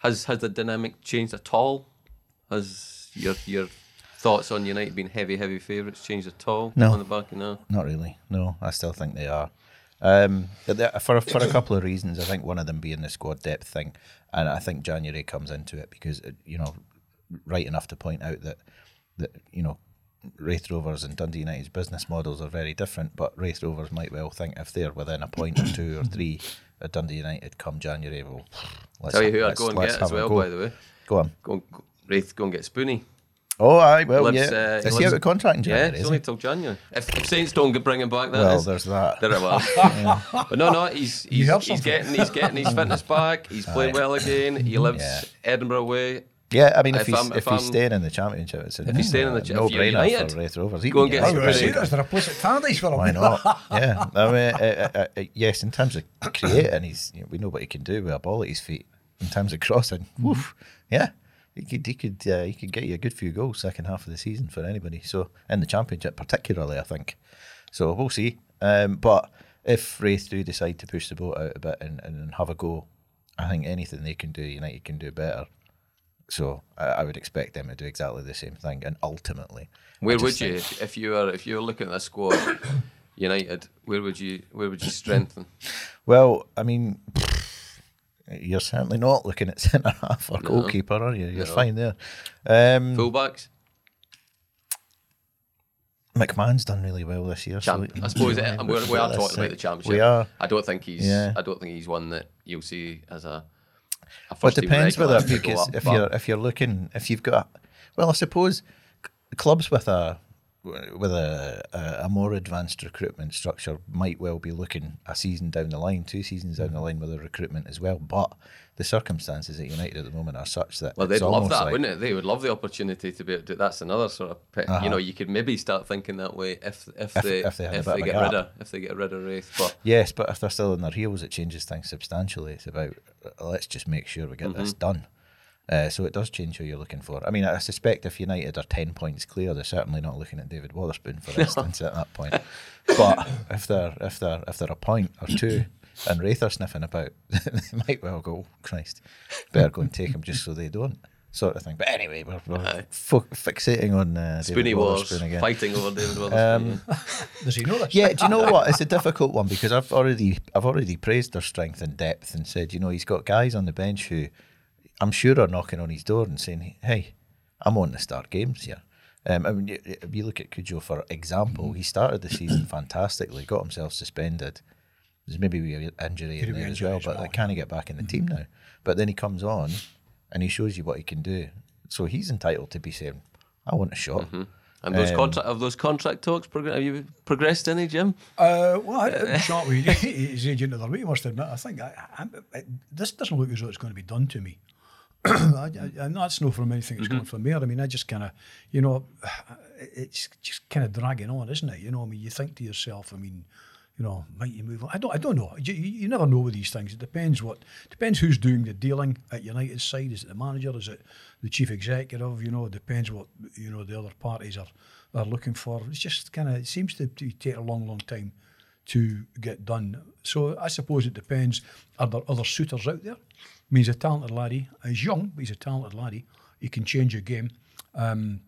Has has the dynamic changed at all? Has your your thoughts on United being heavy, heavy favourites changed at all? No. On the back, no. Not really. No, I still think they are. Um, for for a couple of reasons, I think one of them being the squad depth thing, and I think January comes into it because uh, you know, right enough to point out that that you know, Raith Rovers and Dundee United's business models are very different. But Raith Rovers might well think if they're within a point or two or three of Dundee United come January, well, let's Tell you who I'd go and get as well, go. by the way. Go on. Go, and- go Raith, go and get Spoonie. Oh, aye, well, Lives, yeah. uh, Is he out of contract in Yeah, January? it's is only till January. If, if Saints don't get- bring him back, that Well, is- there's that. There it was. But no, no, he's he's, he's getting he's getting his fitness back. He's playing well again. He lives Yeah. Edinburgh way. Yeah, I mean, if, If he's I'm- if, if he's I'm- staying in the championship, it's a If he's staying in the cha- no if you're brainer United, for Raith Rovers. He go and get get I was Spoonie. going to Spoonie. say, is there a place at Tannadice for him? Why not? yeah, I mean, uh, uh, uh, yes. In terms of creating, he's you know, we know what he can do with a ball at his feet. In terms of crossing, woof, yeah, he could he could uh, he could get you a good few goals second half of the season for anybody. So in the championship, particularly, I think. So we'll see. Um, but if Raith do decide to push the boat out a bit and, and have a go, I think anything they can do, United can do better. So I, I would expect them to do exactly the same thing, and ultimately, Where would you if you were if you were looking at the squad, United? Where would you where would you strengthen? Well, I mean, you're certainly not looking at centre half or goalkeeper, are you? You're No. fine there. Um, Fullbacks. McMahon's done really well this year. so- I suppose it, we're, we are talking about the championship. We are. I don't think he's. Yeah. I don't think he's one that you'll see as a. Well, it depends whether go because up, if you're if you're looking if you've got well, I suppose clubs with a with a, a, a more advanced recruitment structure might well be looking a season down the line, two seasons down the line with the recruitment as well. But the circumstances at United at the moment are such that Well, they'd love that, like- wouldn't it? They would love the opportunity to be to. That's another sort of, pe- you know, you could maybe start thinking that way if if, If- they if they if they get rid of if they get rid of Raith. But Yes, but if they're still on their heels, it changes things substantially. It's about let's just make sure we get Mm-hmm. this done. Uh, so it does change who you're looking for. I mean, I suspect if United are ten points clear, they're certainly not looking at David Wotherspoon, for instance, at that point. But if they're if they're if they're a point or two, and Raith are sniffing about, they might well go, Christ, better go and take him just so they don't, sort of thing. But anyway, we're, we're fo- fixating on uh, David Spoonie Wars again. fighting over David Wotherspoon. Um, Does he know this? Yeah, do you know what? It's a difficult one because I've already I've already praised their strength and depth and said, you know, he's got guys on the bench who I'm sure are knocking on his door and saying, "Hey, I'm wanting to start games here." Um, I mean, you- if you look at Cudjoe for example, he started the season fantastically, got himself suspended. There's maybe an injury in Could be there as well, as but well, they can't get back in the team now. But then he comes on and he shows you what he can do. So he's entitled to be saying, "I want a shot." and those um, contract have those contract talks progr- have you progressed any, Jim? Uh, well, I didn't chat with his agent the other week. I must admit, I think I, I, I, this doesn't look as though it's going to be done to me. I, I, and that's no from anything that's coming mm-hmm. from there. I mean, I just kind of, you know, it's just kind of dragging on, isn't it? You know, I mean, you think to yourself, I mean, you know, might you move on? I don't. I don't know. You, you you never know with these things. It depends what depends who's doing the dealing at United's side. Is it the manager? Is it the chief executive? You know, it depends what you know the other parties are are looking for. It's just kind of it seems to, to take a long, long time to get done. So I suppose it depends. Are there other suitors out there? He's a talented laddie. He's young, but he's a talented laddie. He can change a game. Um,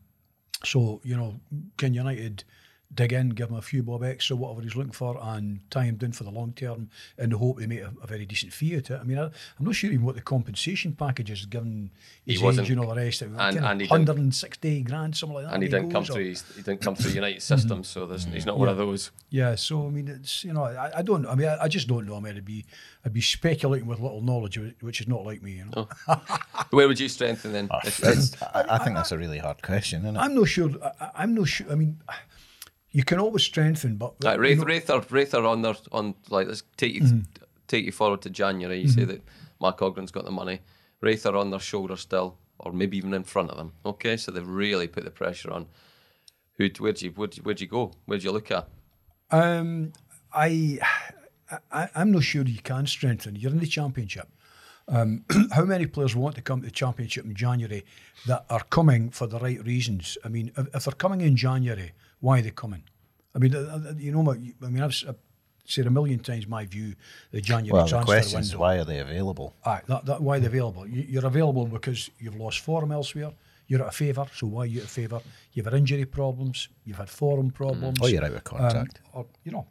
so, you know, can United dig in, give him a few bob extra, whatever he's looking for, and tie him down for the long term in the hope they make a, a very decent fee out of it? I mean, I, I'm not sure even what the compensation package is given his He wasn't- age, you know, the rest of it. and- Kinda and he didn't- 160 grand, something like that. and he there didn't come through. He didn't come through United system, so there's, he's not one of those. yeah, so I mean, it's you know, I, I don't. I mean, I, I just don't know. I mean, I'd be, I'd be speculating with little knowledge, which is not like me. You know, oh. Where would you strengthen then? Ah, if- I, I think that's a really hard question, isn't it? I'm not sure. I, I'm not sure. I mean, you can always strengthen, but Right, you know- Raith, are, Raith are on their on like let's take you Mm-hmm. take you forward to January. You say that Mark Ogren's got the money. Raith are on their shoulder still, or maybe even in front of them. Okay, so they've really put the pressure on. Who? Where'd you where'd you, where'd you go? Where'd you look at? Um, I, I, I'm not sure you can strengthen. You're in the championship. Um, how many players want to come to the championship in January that are coming for the right reasons? I mean, if, if they're coming in January, why are they coming? I mean, uh, uh, you know, my, I mean, I've, said a million times my view. The January well, the transfer question is why are they available? Aye, that, that, why they're available. You, you're available because you've lost form elsewhere. You're out of favour, so why are you out of favour? You've had injury problems. You've had forum problems. Oh, you're out of contract. Um, or you know,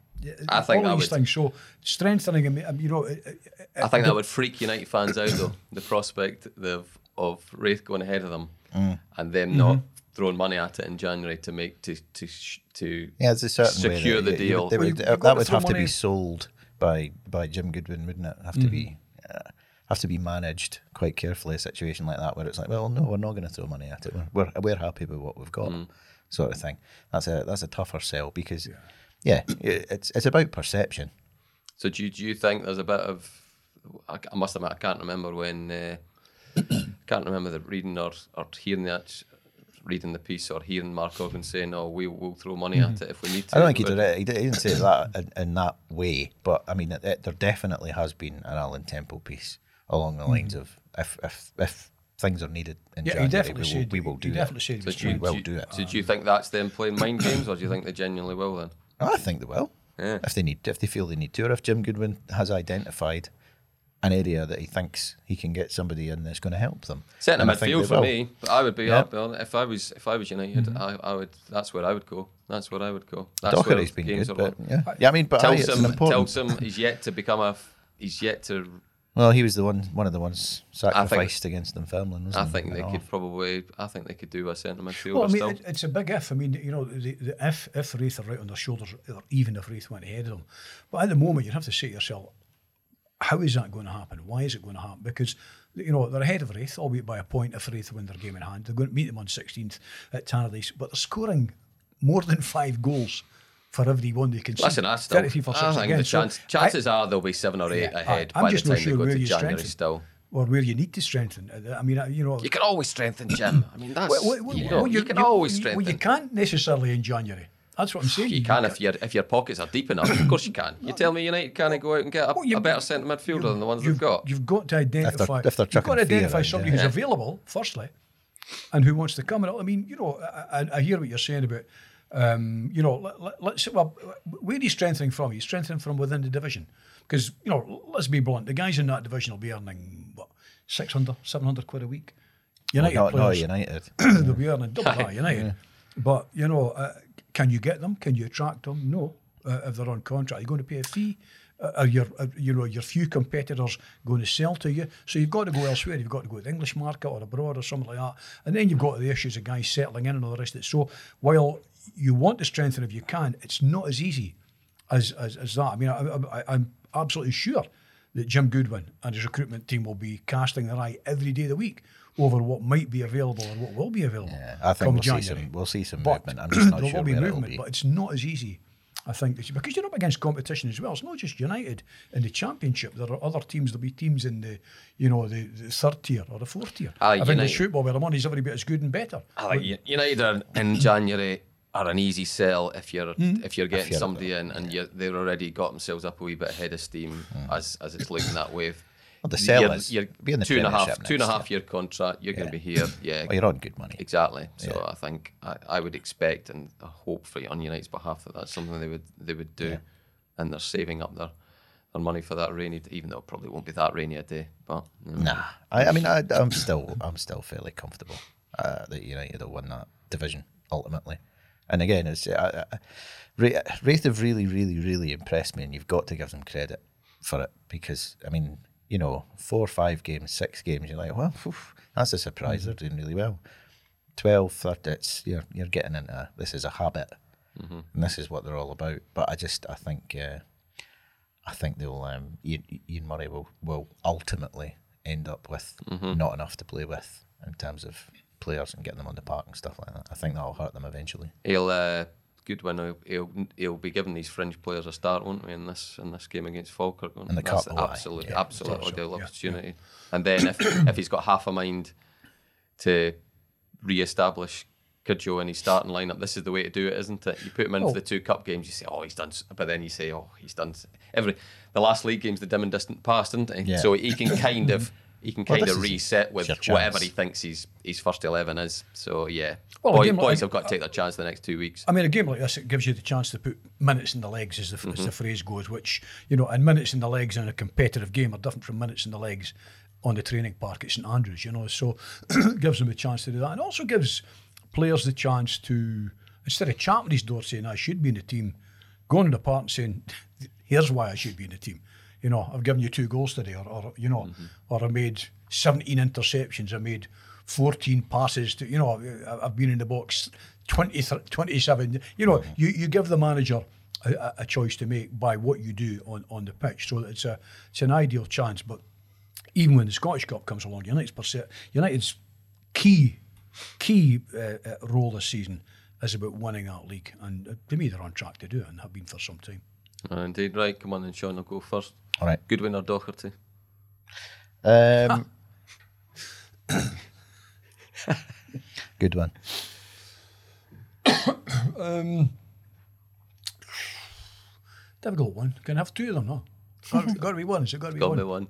I think all that these would- things. So strengthening, you know, it- it- I think that would freak United fans out though. The prospect of of Raith going ahead of them Mm. and them not throwing money at it in January to make to to sh- to yeah, there's a certain way secure that the you- you deal. would- they Well, would- you- uh, you've got that would throw have to be sold by by Jim Goodwin, wouldn't it? Have to be Mm-hmm. uh, have to be managed quite carefully. A situation like that where it's like, well, no, we're not going to throw money at it. We're we're, we're happy with what we've got, Mm. sort of thing. That's a that's a tougher sell because, yeah, it, it's it's about perception. So do you, do you think there's a bit of? I, I must admit, I can't remember when. Uh, can't remember the reading or, or hearing that, reading the piece or hearing Mark Ogren saying, "Oh, we will throw money at it if we need to." Mm-hmm. I don't think he did it. He, did, he didn't say that in, in that way, but I mean, it, it- there definitely has been an Alan Temple piece along the lines of if if if things are needed in Mm-hmm. yeah, January, definitely we will, said we will do he it. definitely said he So do you, We will do, you, do it. so do you think that's them playing mind games, or do you think they genuinely will then? I think they will. Yeah. If they need, if they feel they need to, or if Jim Goodwin has identified an area that he thinks he can get somebody in that's going to help them. Centre And I think midfield they for will. me, but I would be Yeah. up on if I was if I was United. Mm-hmm. I, I would. That's where I would go. That's where I would go. That's where Docherty's been games good, but yeah, yeah. I mean, but aye, it's an Tilsom, important. Tilsom, he's yet to become a He's yet to. Well, he was the one, one of the ones sacrificed against Dunfermline. Wasn't I think You they know? could probably. I think they could do a centre midfielder Well, I mean, still. it, it's a big if. I mean, you know, the, the if if Raith are right on their shoulders, or even if Raith went ahead of them. But at the moment, you have to say to yourself, how is that going to happen? Why is it going to happen? Because you know they're ahead of Raith, albeit by a point. If Raith win their game in hand, they're going to meet them on 16th at Tannadice, but they're scoring more than five goals for every one they can. Listen, I still. 33 for I think again. the So chance, I- chances are there'll be seven or eight Yeah, ahead I- I'm by the time sure they go to you January. Still, or where you need to strengthen. Uh, I mean, uh, you know, you can always strengthen Jim. I mean, that's well, well, you, know, you can always strengthen. Well, you can't necessarily in January. That's what I'm saying. You can if your if your pockets are deep enough. Of course you can. You tell me United can't go out and get a, Well, you- a better centre midfielder than the ones you've, they've got. You've got to identify. if they're you've got to identify around, somebody yeah. who's available, firstly, and who wants to come. And I mean, you know, I, I- I hear what you're saying about. Um, you know, let, let, let's well, where are you strengthening from? He's strengthening from within the division, because you know, let's be blunt. The guys in that division will be earning what 600, 700 quid a week. United not, not players, United. they'll be earning double that United. But you know, uh, can you get them? Can you attract them? No. Uh, if they're on contract, you're going to pay a fee. Uh, are your, uh, you know, your few competitors going to sell to you? So you've got to go elsewhere. You've got to go to the English market or abroad or something like that. And then you've got the issues of guys settling in and all the rest of it. So while you want to strengthen if you can, it's not as easy as as, as that. I mean, I, I'm absolutely sure that Jim Goodwin and his recruitment team will be casting their eye every day of the week over what might be available and what will be available. Yeah, I think come we'll see some. We'll see some But movement. I'm just not there sure will be where it'll movement, be. but it's not as easy. I think because you're up against competition as well. It's not just United in the Championship. There are other teams. There'll be teams in the, you know, the, the third tier or the fourth tier. Aye, I think the United- shoot ball where the money's every bit as good and better. Ah, I like U- United are in January are an easy sell if you're hmm? if you're getting you're- somebody in and you they're already got themselves up a wee bit ahead of steam hmm. as as it's looking that way. Well, the sell You're- is you're be in the two and a half two and a half year contract. You're going to be here, yeah. Well, you're on good money. Exactly. So I think I, I would expect and hopefully on United's behalf that that's something they would they would do, and they're saving up their their money for that rainy. Even though it probably won't be that rainy a day, but you know. Nah, I, I mean, I, I'm still, I'm still fairly comfortable uh, that United will win that division ultimately. And again, it's uh, Ra- Raith have really, really, really impressed me, and you've got to give them credit for it because I mean, you know, four, five games, six games, you're like, well, phew, that's a surprise. They're doing really well. 12, 13, it's you're you're getting into this is a habit, and this is what they're all about. But I just, I think. Uh, I think they'll um, Ian, Ian Murray will, will ultimately end up with not enough to play with in terms of players and getting them on the park and stuff like that. I think that'll hurt them eventually. He'll uh, Goodwin. He'll, he'll he'll be giving these fringe players a start, won't we? In this in this game against Falkirk, won't the? That's absolute, Yeah, absolute thought so, ideal yeah, opportunity. And then if if he's got half a mind to re-establish Cudjoe in his starting lineup, this is the way to do it, isn't it? You put him in Oh. for the two cup games, you say, "Oh, he's done," but then you say, "Oh, he's done." s-" Every the last league game's the dim and distant past, isn't he? So he can kind of. He can kind this of reset with whatever he thinks his his first eleven is. So yeah, Well, Boy, like- boys have got to take their chance the next two weeks. I mean, a game like this, it gives you the chance to put minutes in the legs, as the, Mm-hmm. the phrase goes, which, you know, and minutes in the legs in a competitive game are different from minutes in the legs on the training park at St Andrews, you know. So it gives them a chance to do that. And also gives players the chance to, instead of champing his door saying, I should be in the team, going to the park and saying, here's why I should be in the team. You know, I've given you two goals today, or, or you know, or I made 17 interceptions, I made 14 passes to, you know, I've been in the box 20, 27. You know, you, you give the manager a, a- choice to make by what you do on, on the pitch. So it's a it's an ideal chance. But even when the Scottish Cup comes along, United's perce- United's key key uh, uh, role this season is about winning that league, and uh, to me they're on track to do it and have been for some time. Uh, indeed, right. Come on, then, Sean. I'll go first. All right. Goodwin or Docherty? Um, good one. um, Difficult one. Can I have two of them, no? Got, got to be one. It's got to be Got one.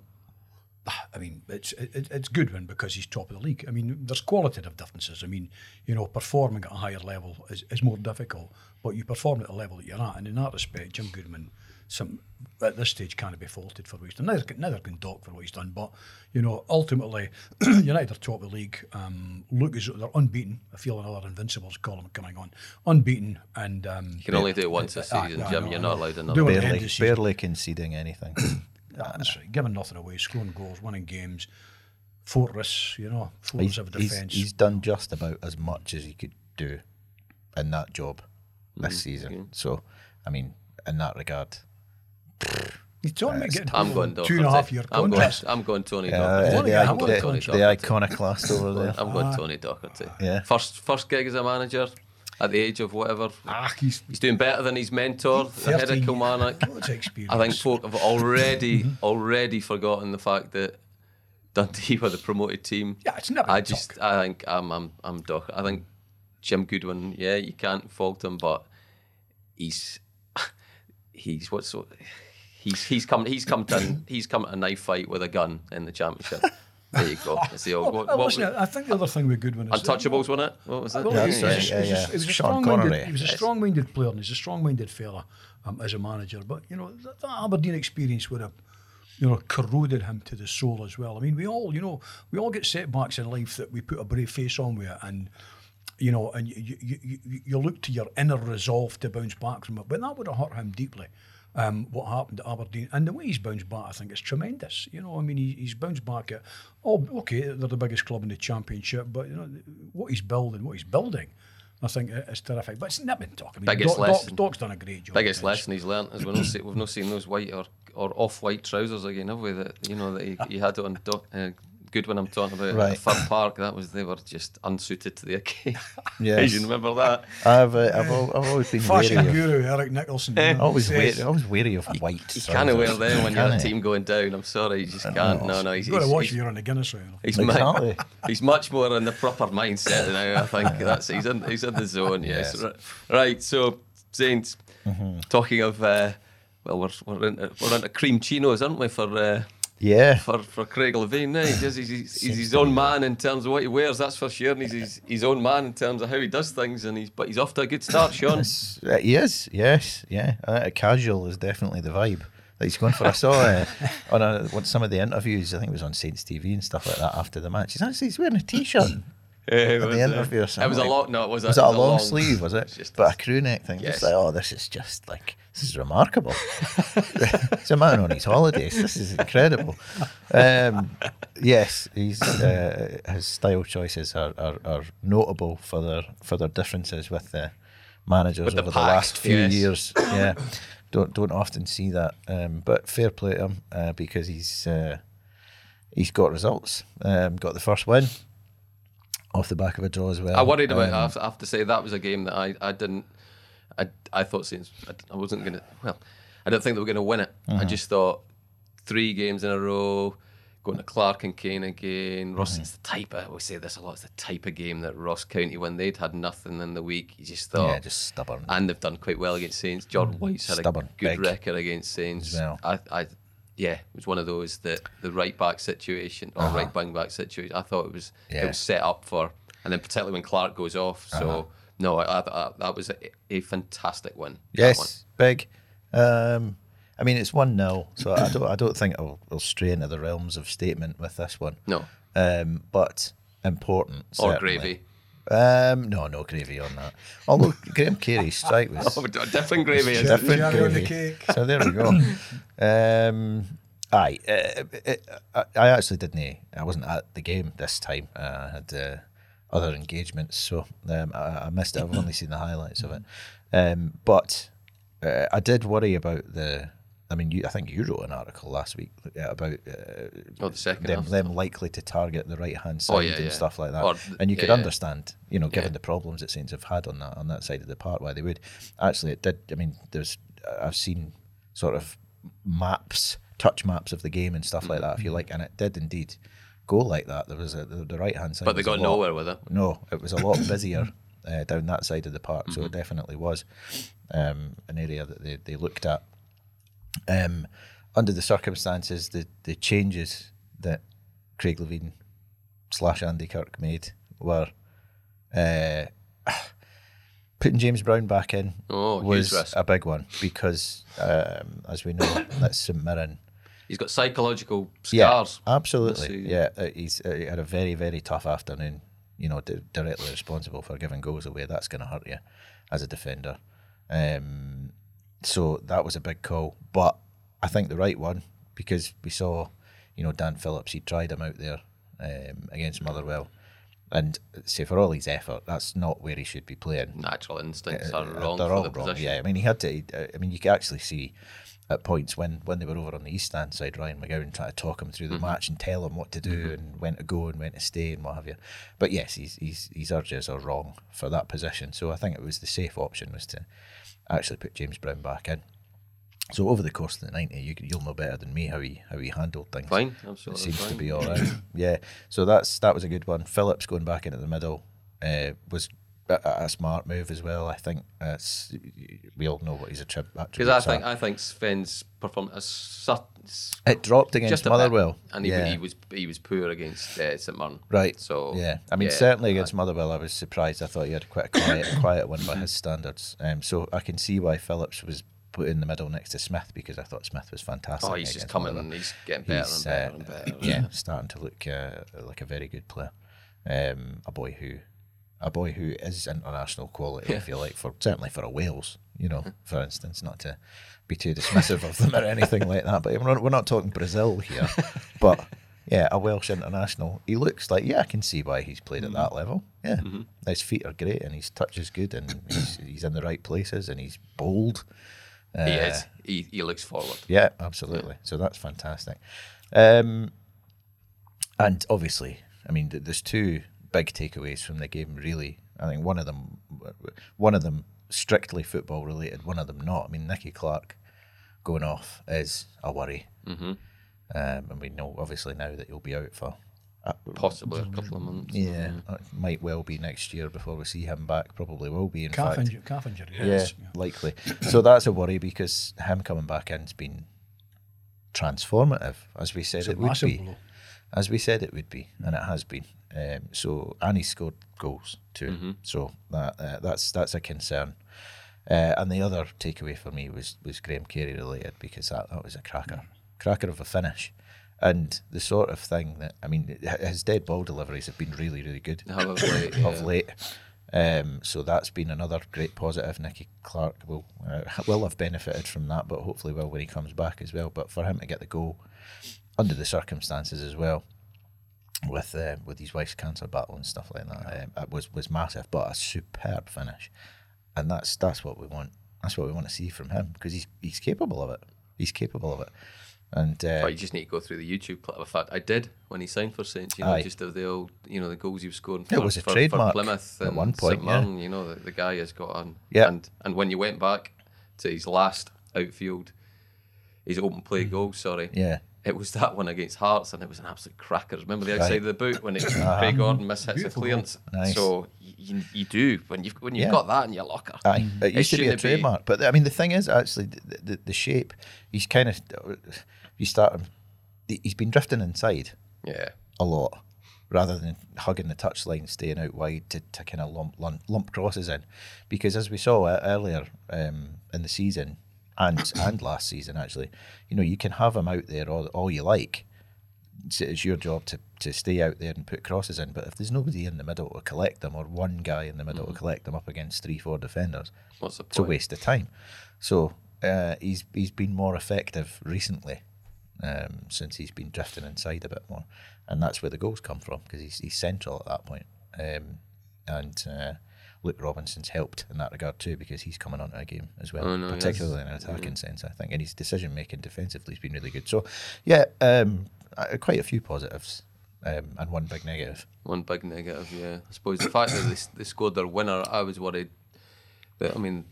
Me one. I mean, it's it, it's Goodwin because he's top of the league. I mean, there's qualitative differences. I mean, you know, performing at a higher level is, is more difficult, but you perform at the level that you're at, and in that respect, Jim Goodwin, some at this stage can't be faulted for what he's done. Neither can, neither can Doc for what he's done, but you know, ultimately, United are top of the league. Um, look as they're unbeaten. I feel another Invincibles column coming on, unbeaten, and um, You can only do it once a Ah, season, yeah, I Jim. know, You're I not know. allowed Do another. it. one. end of Barely, barely conceding anything. Yeah, that's right. Giving nothing away, scoring goals, winning games, fortress, you know, fortress he's, of defence. he's done just about as much as he could do in that job this mm-hmm. season. So, I mean, in that regard, He's talking about getting I'm going two and a half year I'm going. I'm going Tony uh, Docherty. wanna the, get- I the, wanna the, Tony the iconoclast over there. I'm going ah. Tony Docherty. Yeah. First, first gig as a manager at the age of whatever. Ah, he's He's doing better than his mentor, the head of Kilmarnock. I think folk have already Mm-hmm. already forgotten the fact that Dundee were the promoted team. Yeah, it's never I talk. I think I'm I'm I'm Doc. I think Jim Goodwin. Yeah, you can't fault him, but he's he's what's so he's he's come he's come to he's come to a knife fight with a gun in the championship. There you go. That's the old, what, Well, what, listen, I think the other thing with Goodwin is Untouchables, wasn't it? What was it? Well, Yeah, he, that's was- yeah, a- yeah. he was a Sean strong-minded. Connery. He was a strong-minded player, and he's a strong-minded fella um, as a manager. But you know that, that Aberdeen experience would have, you know, corroded him to the soul as well. I mean, we all, you know, we all get setbacks in life that we put a brave face on with, and you know, and you, you, you, you look to your inner resolve to bounce back from it. But that would have hurt him deeply. Um, what happened at Aberdeen and the way he's bounced back, I think, is tremendous. You know, I mean, he, he's bounced back at, oh, okay, they're the biggest club in the championship, but you know what he's building, what he's building, I think it's terrific. But it's not been talking. I mean, Biggest Doc, lesson. Doc, Doc's done a great job. biggest lesson he's learnt is we've not seen, we've not seen those white or, or off white trousers again, have we? That you know that he, he had on Do, uh, good when I'm talking about Right. right. Fir Park. That was they were just unsuited to the occasion. Yes. you remember that? I've, uh, I've, I've always been Fashion wary of, guru Eric Nicolson. you know, always wary, always wary of white. You can't wear them when you're a team going down. I'm sorry, you just can't. No, no. He's, You've got to watch he's- you're on the Guinness round. He's, Exactly. mu- he's much more in the proper mindset now. I think that's he's in he's in the zone. Yes, Yes. Right. So Saints, Mm-hmm. talking of uh, well, we're we're into, we're into cream chinos, aren't we? For uh, Yeah. for for Craig Levein, eh? he does, he's, he's, he's his own man in terms of what he wears. That's for sure. And he's his, his own man in terms of how he does things. And he's but he's off to a good start, Sean. It's- uh, he is, yes, yeah. Uh, casual is definitely the vibe that he's going for. I saw uh, on a, what some of the interviews, I think it was on Saints TV and stuff like that after the match. He's actually he's wearing a t-shirt. Eh, the interview or It was a something. long. No, it was. Was a, it a was long, sleeve? Was it? Just, but a crew neck thing. Yes. Just like, oh, this is just like this is remarkable. it's a man on his holidays. This is incredible. Um, yes, he's uh, his style choices are, are, are notable for their for their differences with the managers With the over the, pack, last few yes. years. Yeah, don't don't often see that. Um, but fair play to him uh, because he's uh, he's got results. Um, got the first win off the back of a draw as well. I worried about. I have- I have to say that was a game that I, I didn't. I, I thought Saints. I, I wasn't gonna. Well, I didn't think they were gonna win it. Uh-huh. I just thought three games in a row, going to Clark and Kane again. Ross, Uh-huh. it's the type. Of, we say this a lot. It's the type of game that Ross County when they'd had nothing in the week. You just thought. yeah, just stubborn. and they've done quite well against Saints. Jordan White's had Stubborn, a good big. record against Saints. Well. I, I, yeah, it was one of those that the right back situation or right wing back situation. I thought it was Uh-huh. Yeah. Uh-huh. it was set up for, and then particularly when Clark goes off. So no, I, I, I, that was a, a fantastic win. that one. Yes, big. Um, I mean, it's one 0 so I don't. I don't think I'll, I'll stray into the realms of statement with this one. No, um, but important. or certainly. gravy. Um, no, no gravy on that. Although Graham Carey's strike was Oh, a different gravy. Is Different. it? different Cherry on the gravy. cake. So there we go. um, aye, uh, it, I, I actually didn't. I wasn't at the game this time. Uh, I had uh, other engagements, so um, I, I missed it. I've only seen the highlights of it. Um, but uh, I did worry about the. I mean, you, I think you wrote an article last week uh, about uh, Oh, the second them, half. them likely to target the right hand side Oh, yeah, and yeah. stuff like that. Or- and you yeah, could understand, you know, given the problems that Saints have had on that on that side of the park, why they would. Actually, it did. I mean, there's I've seen sort of maps, touch maps of the game and stuff like that, if you like, and it did indeed go like that. There was a the, the right hand side, But they got lot- nowhere with it. No, it was a lot busier uh, down that side of the park, so it Mm-hmm. definitely was um, an area that they, they looked at. Um, under the circumstances, the, the changes that Craig Levein slash Andy Kirk made were uh, putting James Brown back in Oh, was a big one because, um, as we know, that's St Mirren. He's got psychological scars. Yeah, absolutely. Yeah, uh, he's uh, he had a very very tough afternoon. You know, di- directly responsible for giving goals away. That's going to hurt you as a defender. Um, so that was a big call, but I think the right one because we saw, you know, Dan Phillips. He tried him out there um, against Motherwell, and say for all his effort, that's not where he should be playing. Natural instincts are Uh, wrong they're for all the wrong. position. Yeah, I mean, he had to. uh, I mean, you could actually see at points when when they were over on the east stand side, Ryan McGowan trying to talk him through the Mm-hmm. match and tell him what to do and when to go and when to stay and what have you. But yes, his his, his urges are wrong for that position. So I think it was the safe option was to actually put James Brown back in. So over the course of the ninety, you, you'll know better than me how he how he handled things. Fine, It absolutely seems fine. to be all right. yeah. So that's that was a good one. Phillips going back into the middle uh, was a, a smart move as well. I think we all know what he's a trip. Because I think I think Sven's performance it dropped against Motherwell, bit, and he, yeah. he was he was poor against uh, St Mirren. Right. So yeah, I mean yeah, certainly against Motherwell, I was surprised. I thought he had quite a quiet, quiet one by his standards. Um, so I can see why Phillips was put in the middle next to Smith because I thought Smith was fantastic. Oh, he's just coming. Motherwell. He's getting better He's, and better uh, and better. yeah, starting to look uh, like a very good player. Um, a boy who, a boy who is international quality. If you like, for certainly for a Wales, you know, for instance, not to be too dismissive of them or anything like that. But we're not, we're not talking Brazil here, but. Yeah, a Welsh international. He looks like yeah, I can see why he's played at that level. Yeah, his feet are great and his touch is good and he's, he's in the right places and he's bold. Uh, he is. He, he looks forward. yeah, absolutely. So that's fantastic. Um, and obviously, I mean, th- there's two big takeaways from the game. Really, I think one of them, one of them strictly football related, one of them not. I mean, Nicky Clark going off is a worry, mm-hmm. um, and we know obviously now that he'll be out for. Uh, Possibly a couple of months. yeah, it might well be next year before we see him back. Probably will be. In Calf, fact, inju- calf injury. yeah, yes. likely. So that's a worry because him coming back in's been transformative, as we said It's a it would be, blow. as we said it would be, and it has been. Um, so and he scored goals too. So that uh, that's that's a concern. Uh, and the other takeaway for me was was Graham Carey related because that, that was a cracker, cracker of a finish. And the sort of thing that I mean, his dead ball deliveries have been really, really good of late, of late. Um, so that's been another great positive. Nicky Clark will uh, will have benefited from that, but hopefully will when he comes back as well. But for him to get the goal under the circumstances as well, with uh, with his wife's cancer battle and stuff like that, um, it was was massive. But a superb finish, and that's that's what we want. That's what we want to see from him because he's he's capable of it. He's capable of it. And uh, you just need to go through the YouTube clip. In fact, I did when he signed for Saints. You know, Aye. just of the old, you know, the goals he was scoring. For, It was a for, for trademark Plymouth at one point, St. yeah. Mirren, You know, the, the guy has got on. Yeah. And and when you went back to his last outfield, his open play goal. Sorry. Mm. yeah, It was that one against Hearts, and it was an absolute cracker. Remember the outside Right. of the boot when it, Craig Gordon mishits a Beautiful goal. clearance. Nice. So you, you do when you've when you've Yeah. got that in your locker. Aye, it It used to be a be- trademark. But I mean, the thing is, actually, the, the, the shape. He's kind of. You start. He's been drifting inside Yeah. a lot, rather than hugging the touchline, staying out wide to, to kind of lump, lump lump crosses in, because as we saw uh, earlier um, in the season and and last season actually, you know, you can have him out there all, all you like. It's, it's your job to, to stay out there and put crosses in. But if there's nobody in the middle to collect them, or one guy in the middle to collect them up against three, four defenders, What's the it's a waste of time. So uh, he's he's been more effective recently um, since he's been drifting inside a bit more, and that's where the goals come from because he's he's central at that point. Um, and uh, Luke Robinson's helped in that regard too because he's coming onto a game as well, Oh, no, particularly has. in an attacking sense, I think. And his decision making defensively has been really good. So yeah, um, uh, quite a few positives um, and one big negative. One big negative, yeah. I suppose the fact that they, they scored their winner, I was worried that, I mean,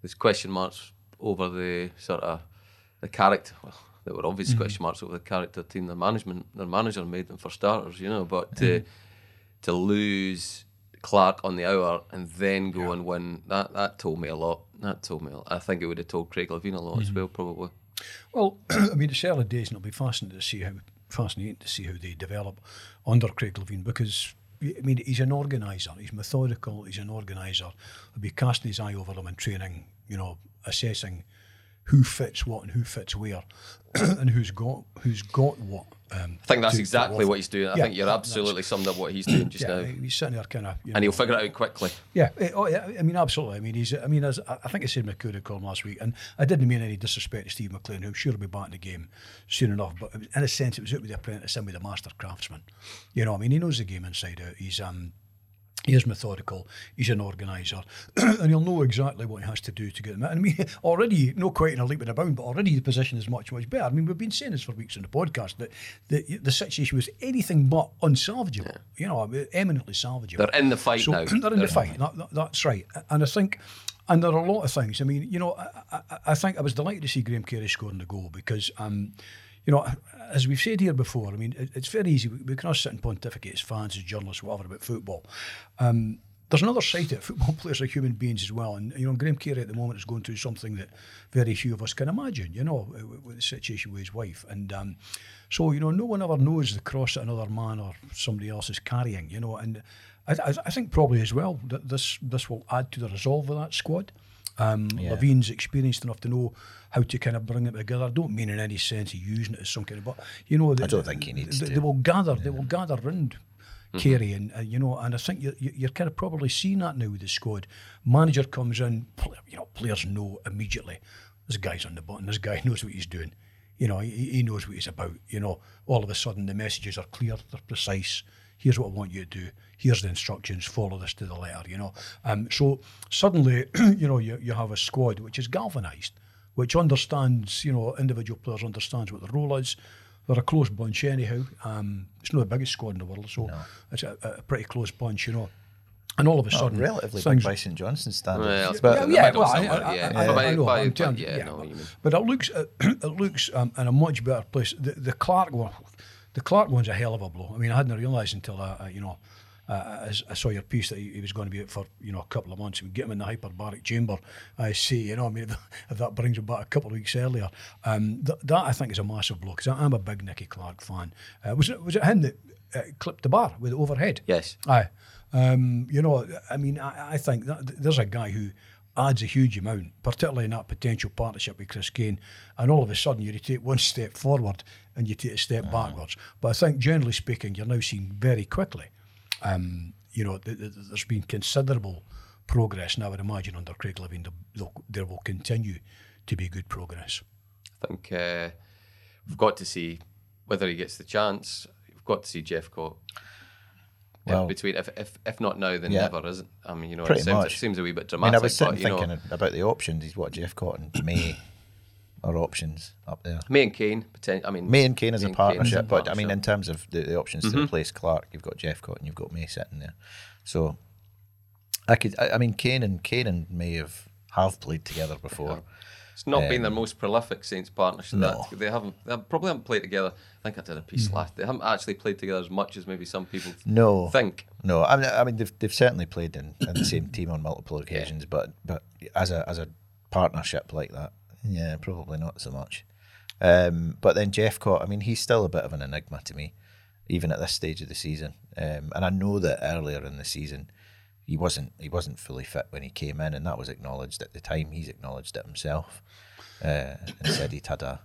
there's question marks over the sort of the character. Well, there were obvious question marks over the character team. Their management, their manager made them for starters, you know. But to to lose Clark on the hour and then go and win, that that told me a lot. That told me. I think it would have told Craig Levein a lot as mm-hmm. well, probably. Well, I mean, it's early days, and it'll be fascinating to see how fascinating to see how they develop under Craig Levein because. I mean, he's an organiser. He's methodical. He's an organiser. He'll be casting his eye over them in training. You know, assessing who fits what and who fits where, and who's got who's got what. Um, I think that's exactly what he's doing. I Yeah, think you're absolutely summed up what he's doing just Yeah, now. he's sitting there kind of. And he'll figure it out quickly. Yeah, eh, oh yeah. I mean, absolutely. I mean, he's. I mean, as I think I said McCood column last week, and I didn't mean any disrespect to Steve MacLean, who'll sure will be back in the game soon enough. But in a sense, it was out with the apprentice and with the master craftsman. You know, I mean, he knows the game inside out. He's um. He is methodical. He's an organiser, and he'll know exactly what he has to do to get them. out. And I mean, already, no quite in a leap and a bound, but already the position is much, much better. I mean, we've been saying this for weeks on the podcast that the the situation was anything but unsalvageable. You know, eminently salvageable. They're in the fight So now. they're in the fight. That, that- that's right. And I think, and there are a lot of things. I mean, you know, I, I, I think I was delighted to see Graham Carey scoring the goal because, um, you know, as we've said here before, I mean, it, it's very easy. We, we can all sit and pontificate as fans, as journalists, whatever about football. Um, there's another side to it. Football players are human beings as well, and you know, Graham Carey at the moment is going through something that very few of us can imagine. You know, with, the situation with his wife, and um, so you know, no one ever knows the cross that another man or somebody else is carrying. You know, and I, I, I think probably as well that this this will add to the resolve of that squad. Um, Levein's experienced enough to know how to kind of bring it together. I don't mean in any sense of using it as some kind of, but you know, the, I don't think he needs they, to. They will gather. They will gather round. Carey and uh, you know, and I think you're, you're kind of probably seeing that now with the squad. Manager comes in, you know, players know immediately. This guy's on the button. This guy knows what he's doing. You know, he, he knows what he's about. You know, all of a sudden the messages are clear, they're precise. Here's what I want you to do. Here's the instructions. Follow this to the letter. You know, um, so suddenly, you know, you, you have a squad which is galvanised, which understands. You know, individual players understands what the role is. they're a close bunch anyhow. Um, it's not the biggest squad in the world, so it's a, a pretty close bunch, you know. And all of a sudden, Relatively big things, by St Johnstone standards. Well, it's but better than yeah, middle well, I, somewhere, I, yeah. I, But- I know, but- I'm but telling yeah, yeah. no, you mean. But it looks it, it looks um, in a much better place. The, the Clark one, the Clark one's a hell of a blow. I mean, I hadn't realised until I, I you know, uh, as I saw your piece that he, he was going to be out for you know a couple of months. We get him in the hyperbaric chamber. I see, you know, I mean, if that brings him back a couple of weeks earlier, um, th- that I think is a massive blow because I'm a big Nicky Clark fan. Uh, was it was it him that uh, clipped the bar with the overhead? Yes. Aye. Um, you know, I mean, I, I think that there's a guy who adds a huge amount, particularly in that potential partnership with Chris Kane, and all of a sudden you take one step forward and you take a step backwards. But I think, generally speaking, you're now seeing very quickly, um, you know, th- th- there's been considerable progress, and I would imagine under Craig Levein there- there'll- continue to be good progress. I think uh, we've got to see whether he gets the chance. We've got to see Jeff Cott. If Well- between if, if if not now, then Yeah. never, isn't? I mean, you know, it seems, it seems a wee bit I dramatic. mean, I was sitting but, you know, thinking about the options. He's what Jeff Cotton, May are options up there. May and Kane, poten- I mean, May and Kane as a partnership, but I mean, in terms of the, the options to replace Clark, you've got Jeff Cotton, you've got May sitting there. So I could, I, I mean, Kane and Kane and May have have played together before. It's not been their most prolific Saints partnership. Um, No. That they haven't, they probably haven't played together. I think I did a piece Mm. last. They haven't actually played together as much as maybe some people No, think. No, I mean, I mean they've, they've certainly played in, in the same team on multiple occasions, but but as a as a partnership like that, yeah, probably not so much. Um, but then Jeff Cott, I mean, he's still a bit of an enigma to me, even at this stage of the season. Um, and I know that earlier in the season, he wasn't he wasn't fully fit when he came in, and that was acknowledged at the time. He's acknowledged it himself, uh, and said he'd had a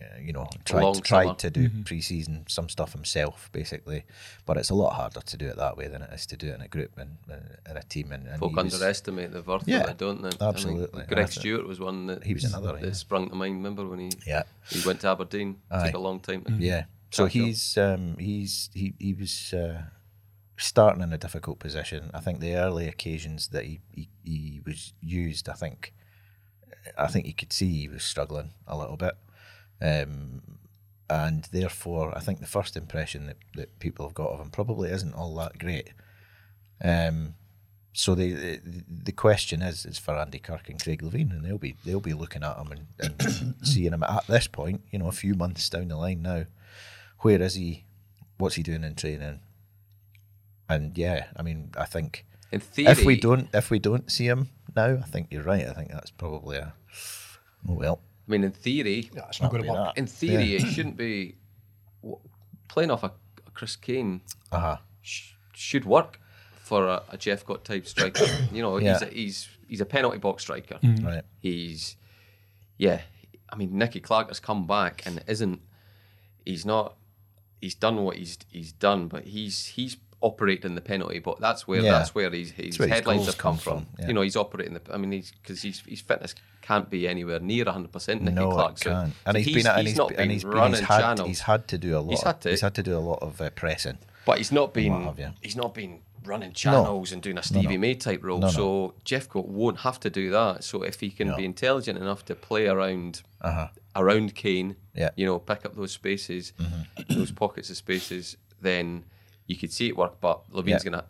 uh, you know, tried tried to do pre-season some stuff himself, basically. But it's a lot harder to do it that way than it is to do it in a group and uh, in a team. And, and Folk was- underestimate the worth Yeah, of it, don't they? I think absolutely. Greg Stewart was one that He was another, that yeah. sprung to mind. Remember when he Yeah, he went to Aberdeen? Aye. Took a long time. To yeah. So he's um, he's he he was uh, starting in a difficult position. I think the early occasions that he, he, he was used, I think, I think you could see he was struggling a little bit. Um, and therefore, I think the first impression that, that people have got of him probably isn't all that great. Um, so the, the the question is is for Andy Kirk and Craig Levein, and they'll be they'll be looking at him and, and seeing him at this point. You know, a few months down the line now, where is he? What's he doing in training? And yeah, I mean, I think In theory, if we don't if we don't see him now, I think you're right. I think that's probably a oh well. I mean, in theory, Yeah, it's not going to work. that. in theory, it shouldn't be playing off a, a Chris Kane Uh huh. sh- should work for a, a Jeff Gott type striker. You know, he's a, he's he's a penalty box striker. Right. He's yeah. I mean, Nicky Clark has come back and isn't. He's not. He's done what he's he's done, but he's he's operating the penalty. But that's where Yeah. that's where his his where headlines have come from. from, yeah. You know, he's operating the. I mean, he's because his his fitness can't be anywhere near hundred percent. Nicky No, Clark. it So- can't. so And he's been and he's, not and been he's been running he's had channels. he's had to do a lot. He's had to. He's had to do a lot of uh, pressing. But he's not been he's not been running channels and doing a Stevie May type role. No, no. So Jeff Coat won't have to do that. So if he can be intelligent enough to play around Uh-huh. around Kane, Yeah. you know, pick up those spaces, Mm-hmm. those pockets of spaces, then you could see it work. But Levein's Yeah. gonna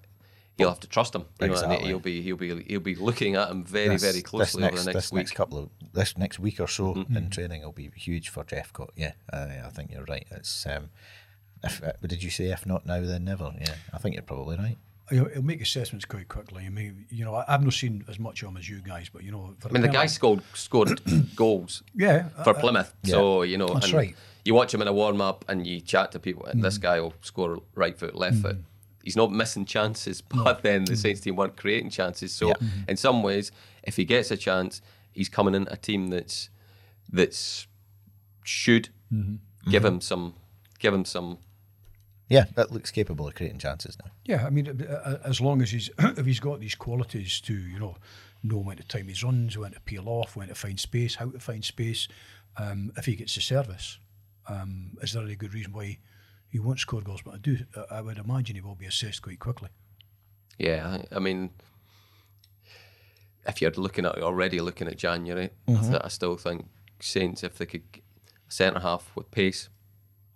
he'll have to trust him. You Exactly. and he'll be he'll be he'll be looking at him very This- very closely this over the next this week. next couple of this next week or so Mm-hmm. in training will be huge for Jeffcott. Yeah, I, I think you're right. It's um, if uh, did you say if not now then never? Yeah, I think you're probably right. He'll, he'll make assessments quite quickly. I mean, you know, I, I've not seen as much of him as you guys, but you know, for I mean, the guy scored scored goals yeah, for uh, Plymouth. So you know, That's and right. You watch him in a warm up and you chat to people, and Mm. this guy will score right foot, left foot. He's not missing chances, but then Mm. the Saints team weren't creating chances. So Yeah. Mm-hmm. in some ways, if he gets a chance, he's coming in a team that's that's should Mm-hmm. give him some give him some. Yeah, that looks capable of creating chances now. Yeah, I mean, as long as he's if he's got these qualities to you know know when to time his runs, when to peel off, when to find space, how to find space, um, if he gets the service, um, is there any good reason why he won't score goals? But I do, I would imagine he will be assessed quite quickly. Yeah, I I mean, if you're looking at already looking at January, I, Mm-hmm. th- I still think Saints if they could g- centre half with pace,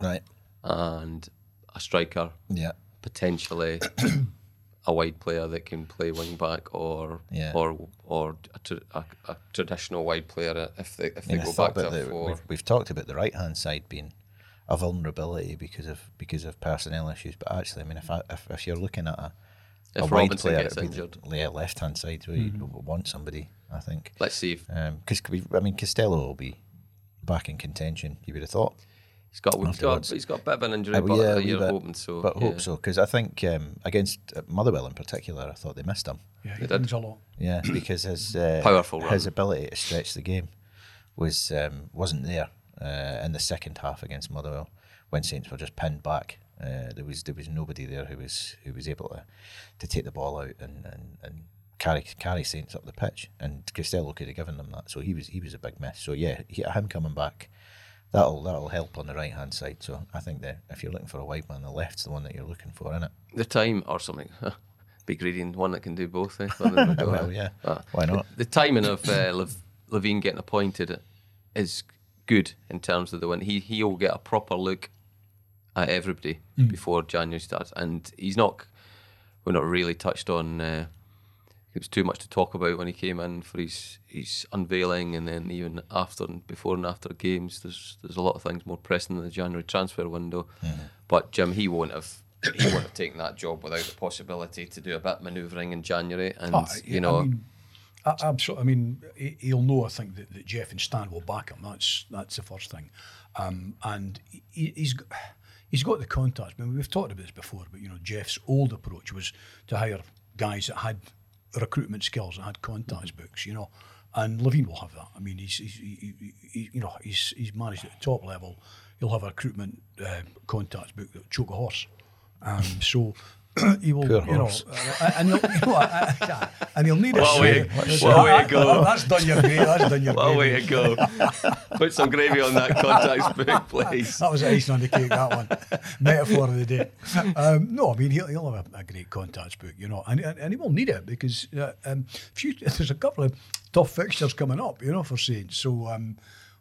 Right. and a striker, Yeah. potentially a wide player that can play wing back or Yeah. or or a, tr- a, a traditional wide player if they if I mean, they go back to the, four. we've, we've talked about the right hand side being a vulnerability because of because of personnel issues, but actually, I mean, if I, if, if you're looking at a, a If wide Robinson player, gets it'd the- injured. yeah, left hand side where you mm-hmm. want somebody. I think Let's see if um, because I mean Costello will be back in contention. You would have thought. He's got he's got, he's got a bit of an injury, Uh, but yeah, uh, you're bit, hoping so. But yeah. hope so because I think um, against uh, Motherwell in particular, I thought they missed him. Yeah, he They did. brings a lot. Yeah, because his uh, Powerful his run. ability to stretch the game was um, wasn't there uh, in the second half against Motherwell when Saints were just pinned back. Uh, there was there was nobody there who was who was able to, to take the ball out and, and, and carry carry Saints up the pitch, and Costello could have given them that. So he was he was a big miss. So yeah, he, him coming back. That'll that'll help on the right hand side. So I think that if you're looking for a wide man, the left's the one that you're looking for, isn't it? the time or something. Be greedy and one that can do both. Eh? Well, there we go. Well, yeah. Uh, Why not? The timing of uh, Lev- Levein getting appointed is good in terms of the win. He he'll get a proper look at everybody before January starts, and he's not. We're not really touched on. Uh, it was too much to talk about when he came in for his his unveiling, and then even after and before and after games. There's there's a lot of things more pressing than the January transfer window. But Jim, he won't have. He won't have taken that job without the possibility to do a bit of manoeuvring in January, and Ah, you know, I mean, I, absolutely. I mean, he- he'll know. I think that, that Jeff and Stan will back him. That's that's the first thing, um, and he, he's he's got the contacts. I mean, we've talked about this before, but you know, Jeff's old approach was to hire guys that had recruitment skills and had contacts books. You know, and Levein will have that. I mean, he's, he's he, he, you know he's he's managed at the top level. He'll have a recruitment uh, contacts book that choke a horse. Um, so. he will, Poor you know, horse. uh, and he'll, you know, uh, uh, and he'll need a What a way- shake. what way to go. That's done your gravy. That's done your What a way gravy. to go. Put some gravy on that contacts book, please. That was icing on the cake. That one, metaphor of the day. Um, no, I mean he'll, he'll have a, a great contacts book, you know, and, and, and he will need it because uh, um, few, there's a couple of tough fixtures coming up, you know, for Saints. So um,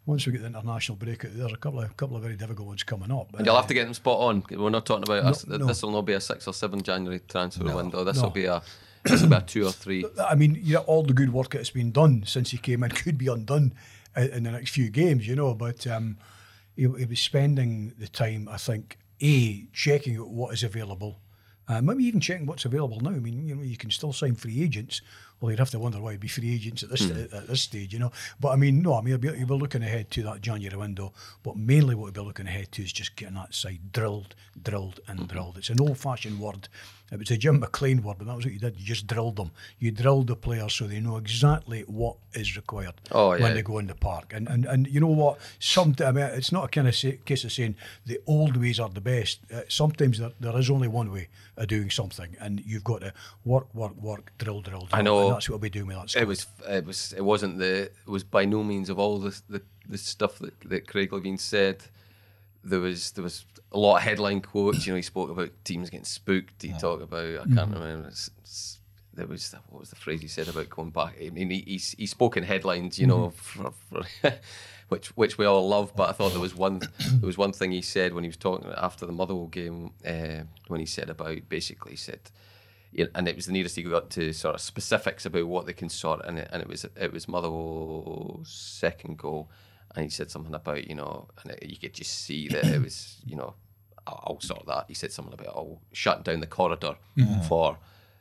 once we get the international break, there's a couple of couple of very difficult ones coming up. And you'll have to get them spot on. We're not talking about us. no. This will not be a six or seven January transfer window. This no. will be a this will be a two or three. I mean, yeah, all the good work that's been done since he came in could be undone in, in the next few games, you know. But um, he, he was spending the time, I think, a checking out what is available, uh, maybe even checking what's available now. I mean, you know, you can still sign free agents. Well, you'd have to wonder why he'd be free agents at this hmm. at this stage, you know. But I mean, no, I mean, you'll be, looking ahead to that January window. But mainly, what we'll be looking ahead to is just getting that side drilled, drilled, and mm-hmm. drilled. It's an old-fashioned word. It was a Jim McLean word, but that was what you did. You just drilled them. You drilled the players so they know exactly what is required Oh, yeah. when they go in the park. And and, and you know what? Sometimes I mean, it's not a kind of say, case of saying the old ways are the best. Uh, sometimes there, there is only one way of doing something, and you've got to work, work, work, drill, drill, drill. I know. That's what be doing with that. Squad. It was it was it wasn't the it was by no means of all the the, the stuff that, that Craig Levein said. There was there was a lot of headline quotes. You know, he spoke about teams getting spooked. He talked about I can't remember. It's, it's, there was what was the phrase he said about going back? I mean, he he, he spoke in headlines. You know, for, for which which we all love. But I thought there was one there was one thing he said when he was talking after the Motherwell game uh, when he said about basically he said you know, and it was the nearest he got to sort of specifics about what they can sort, and it, and it was it was Motherwell's second goal, and he said something about you know, and it, you could just see that it was you know, I'll, I'll sort that. He said something about oh, shutting down the corridor mm-hmm. for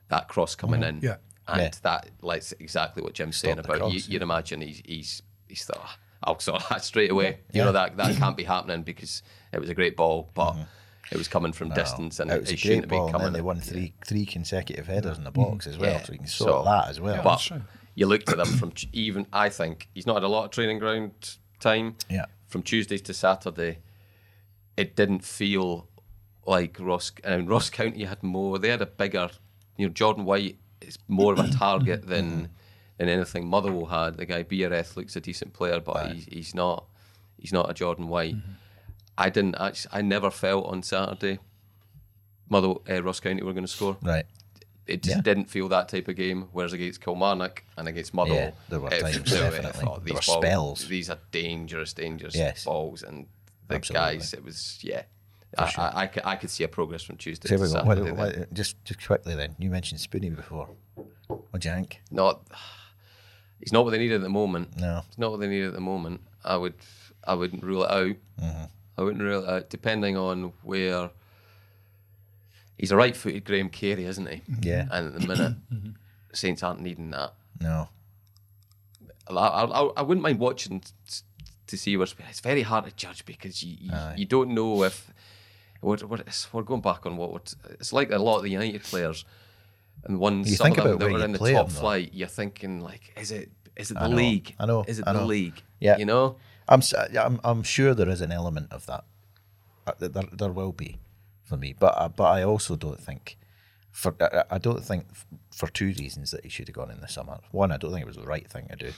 that cross coming mm-hmm. in, Yeah. and Yeah. that like exactly what Jim's saying about. cross, you, you'd imagine he's he's he's thought. "Ah, I'll sort that straight away. You know that that can't be happening because it was a great ball, but mm-hmm. it was coming from distance and it it, was it a shouldn't great have ball, been and then they won three three consecutive headers in the box as well, Yeah. so you can So- sort that as well. Yeah. But you looked at them from even. I think he's not had a lot of training ground time. Yeah. From Tuesdays to Saturday, it didn't feel like Ross. And Ross County had more. They had a bigger. You know, Jordan White is more of a target than than anything Motherwell had. The guy Biereth looks a decent player, but he's, he's not. He's not a Jordan White. I didn't actually. I never felt on Saturday. Mother uh, Ross County were going to score right, it just Yeah. didn't feel that type of game. Whereas against Kilmarnock and against Motherwell, Yeah, there were times, it- definitely. I thought There these were balls- spells. These are dangerous, dangerous Yes. balls, and the Absolutely. guys. It was yeah. I, I, I, could, I could see a progress from Tuesday. Here to we go. Saturday What- what- just, just quickly then. You mentioned Spoonie before. What do you think? Not, he's not what they need at the moment. No. It's not what they need at the moment. I would, I wouldn't rule it out. Mm-hmm. I wouldn't rule it out, depending on where. He's a right-footed Graham Carey, isn't he? Yeah. And at the minute, Saints aren't needing that. No. I, I, I wouldn't mind watching t- to see what's. It's very hard to judge because you you, you don't know if. What, what it's, we're going back on what, what it's like. A lot of the United players, and one You some think of them about that where were you in the play top them, though. flight. You're thinking like, is it is it the know, league? I know, Is it I the know. league? Yeah. You know. I'm, s- I'm, I'm sure there is an element of that. Uh, There, there, there will be for me, but I- but I also don't think for I- I don't think f- for two reasons that he should have gone in the summer. One, I don't think it was the right thing to do,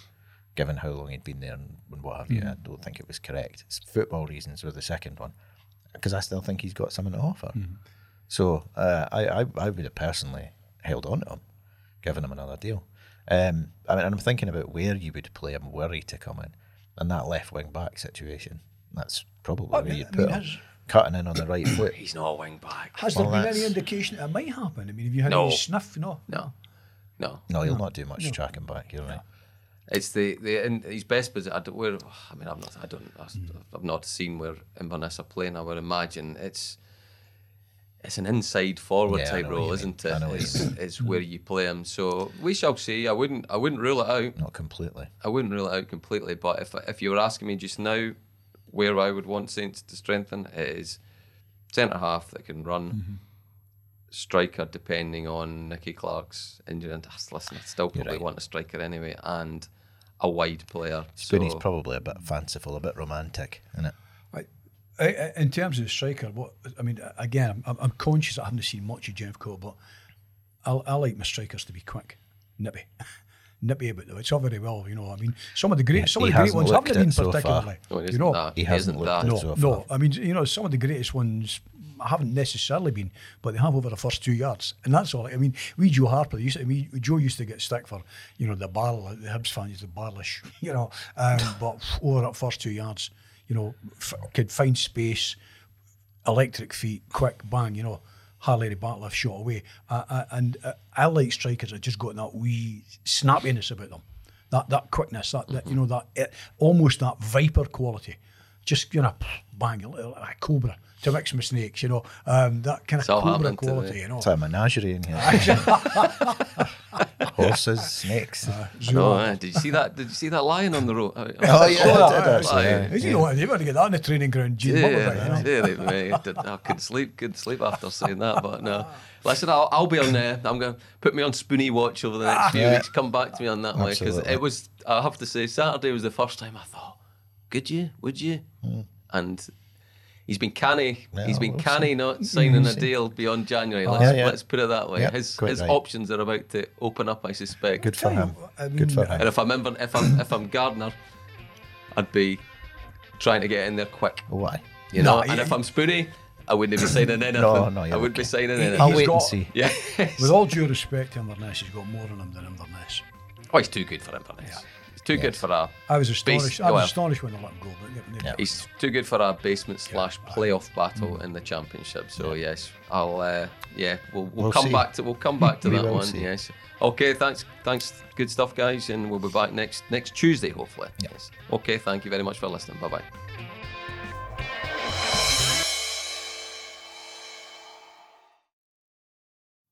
given how long he'd been there and, and what have you. I don't think it was correct. It's football reasons were the second one, because I still think he's got something to offer. So uh, I, I I would have personally held on to him, given him another deal. Um, I mean, and I'm thinking about where you would play him were he to come in, and that left wing back situation. That's probably where mean- you'd I put mean, him, cutting in on the right foot. He's not a wing back. Has Well, there been any that's- indication that it might happen? I mean, have you had No. any sniff? No. No, no. No, he'll not do much tracking back. You're right. It's the the in his best position. I don't, where I mean, I'm not. I don't. Mm. I've not seen where Inverness are playing. I would imagine it's it's an inside forward Yeah, I type know what role, you mean. isn't I it? know what you Is is where you play him. So we shall see. I wouldn't. I wouldn't rule it out. Not completely. I wouldn't rule it out completely. But if if you were asking me just now, where I would want Saints to strengthen, is centre half that can run. Mm-hmm. Striker, depending on Nicky Clark's injury, and listen, I still probably right. want a striker anyway, and a wide player. Spoonie's so, probably a bit fanciful, a bit romantic, isn't it? I, I, in terms of the striker, what I mean, again, I'm, I'm conscious I haven't seen much of Jeff Cole, but I, I like my strikers to be quick, nippy, nippy about them. It's all very well, you know. I mean, some of the great, some he of the great ones haven't been it so far. particularly, No, you know. that. He hasn't looked that. it No, so no. far. I mean, you know, some of the greatest ones haven't necessarily been, but they have over the first two yards, and that's all. I mean, we Joe Harper, used to, I mean, Joe used to get stick for, you know, the barrel, the Hibs fans, the barrelish, you know, um, but over that first two yards, you know, f- could find space, electric feet, quick bang, you know. Harley Bartlett shot away, uh, uh, and uh, I like strikers that just got that wee snappiness about them, that that quickness, that, that you know that it, almost that viper quality, just you know, bang, a little like a cobra to mix with snakes, you know, um, that kind of cobra happening to quality, the- you know. It's a menagerie in here. Horses, snakes. No, eh, did you see that? Did you see that lion on the road? oh yeah, I did actually. Lion. yeah. You know, they want to get that in the training ground, Gene Yeah, Butler, you know. yeah, mate. I did- I couldn't sleep. Couldn't sleep after saying that. But no, listen, I'll, I'll be on there. I'm going to put me on Spoonie watch over the next few Yeah. weeks. Come back to me on that one because it was. I have to say, Saturday was the first time I thought, "Could you? Would you?" And he's been canny. Yeah, he's been we'll canny see. not signing a We'll see. deal beyond January. Oh, let's, Yeah, yeah. let's put it that way. Yeah, his his right. options are about to open up. I suspect. Good for him. what, um, Good for him. And if I'm Inver- if I'm if I'm Gardner, I'd be trying to get in there quick. Why? You know, Nah, and he- if I'm Spoonie, I wouldn't be signing anything. No, no, I wouldn't be okay. signing He- anything. I'll He's wait got- and see. yeah. With all due respect to Inverness, he's got more in him than Inverness. oh, he's too good for Inverness. He's too good for a. I was Base- astonished. I was well, astonished when they let him go. But yeah, yeah. He's too good for a basement slash playoff battle in the championship. So yes, I'll. Uh, yeah, we'll, we'll, We'll come see. back to we'll come back to that one. see. Yes. Okay. Thanks. Thanks. Good stuff, guys, and we'll be back next next Tuesday, hopefully. Yes. Okay. Thank you very much for listening. Bye bye.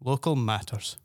Local matters.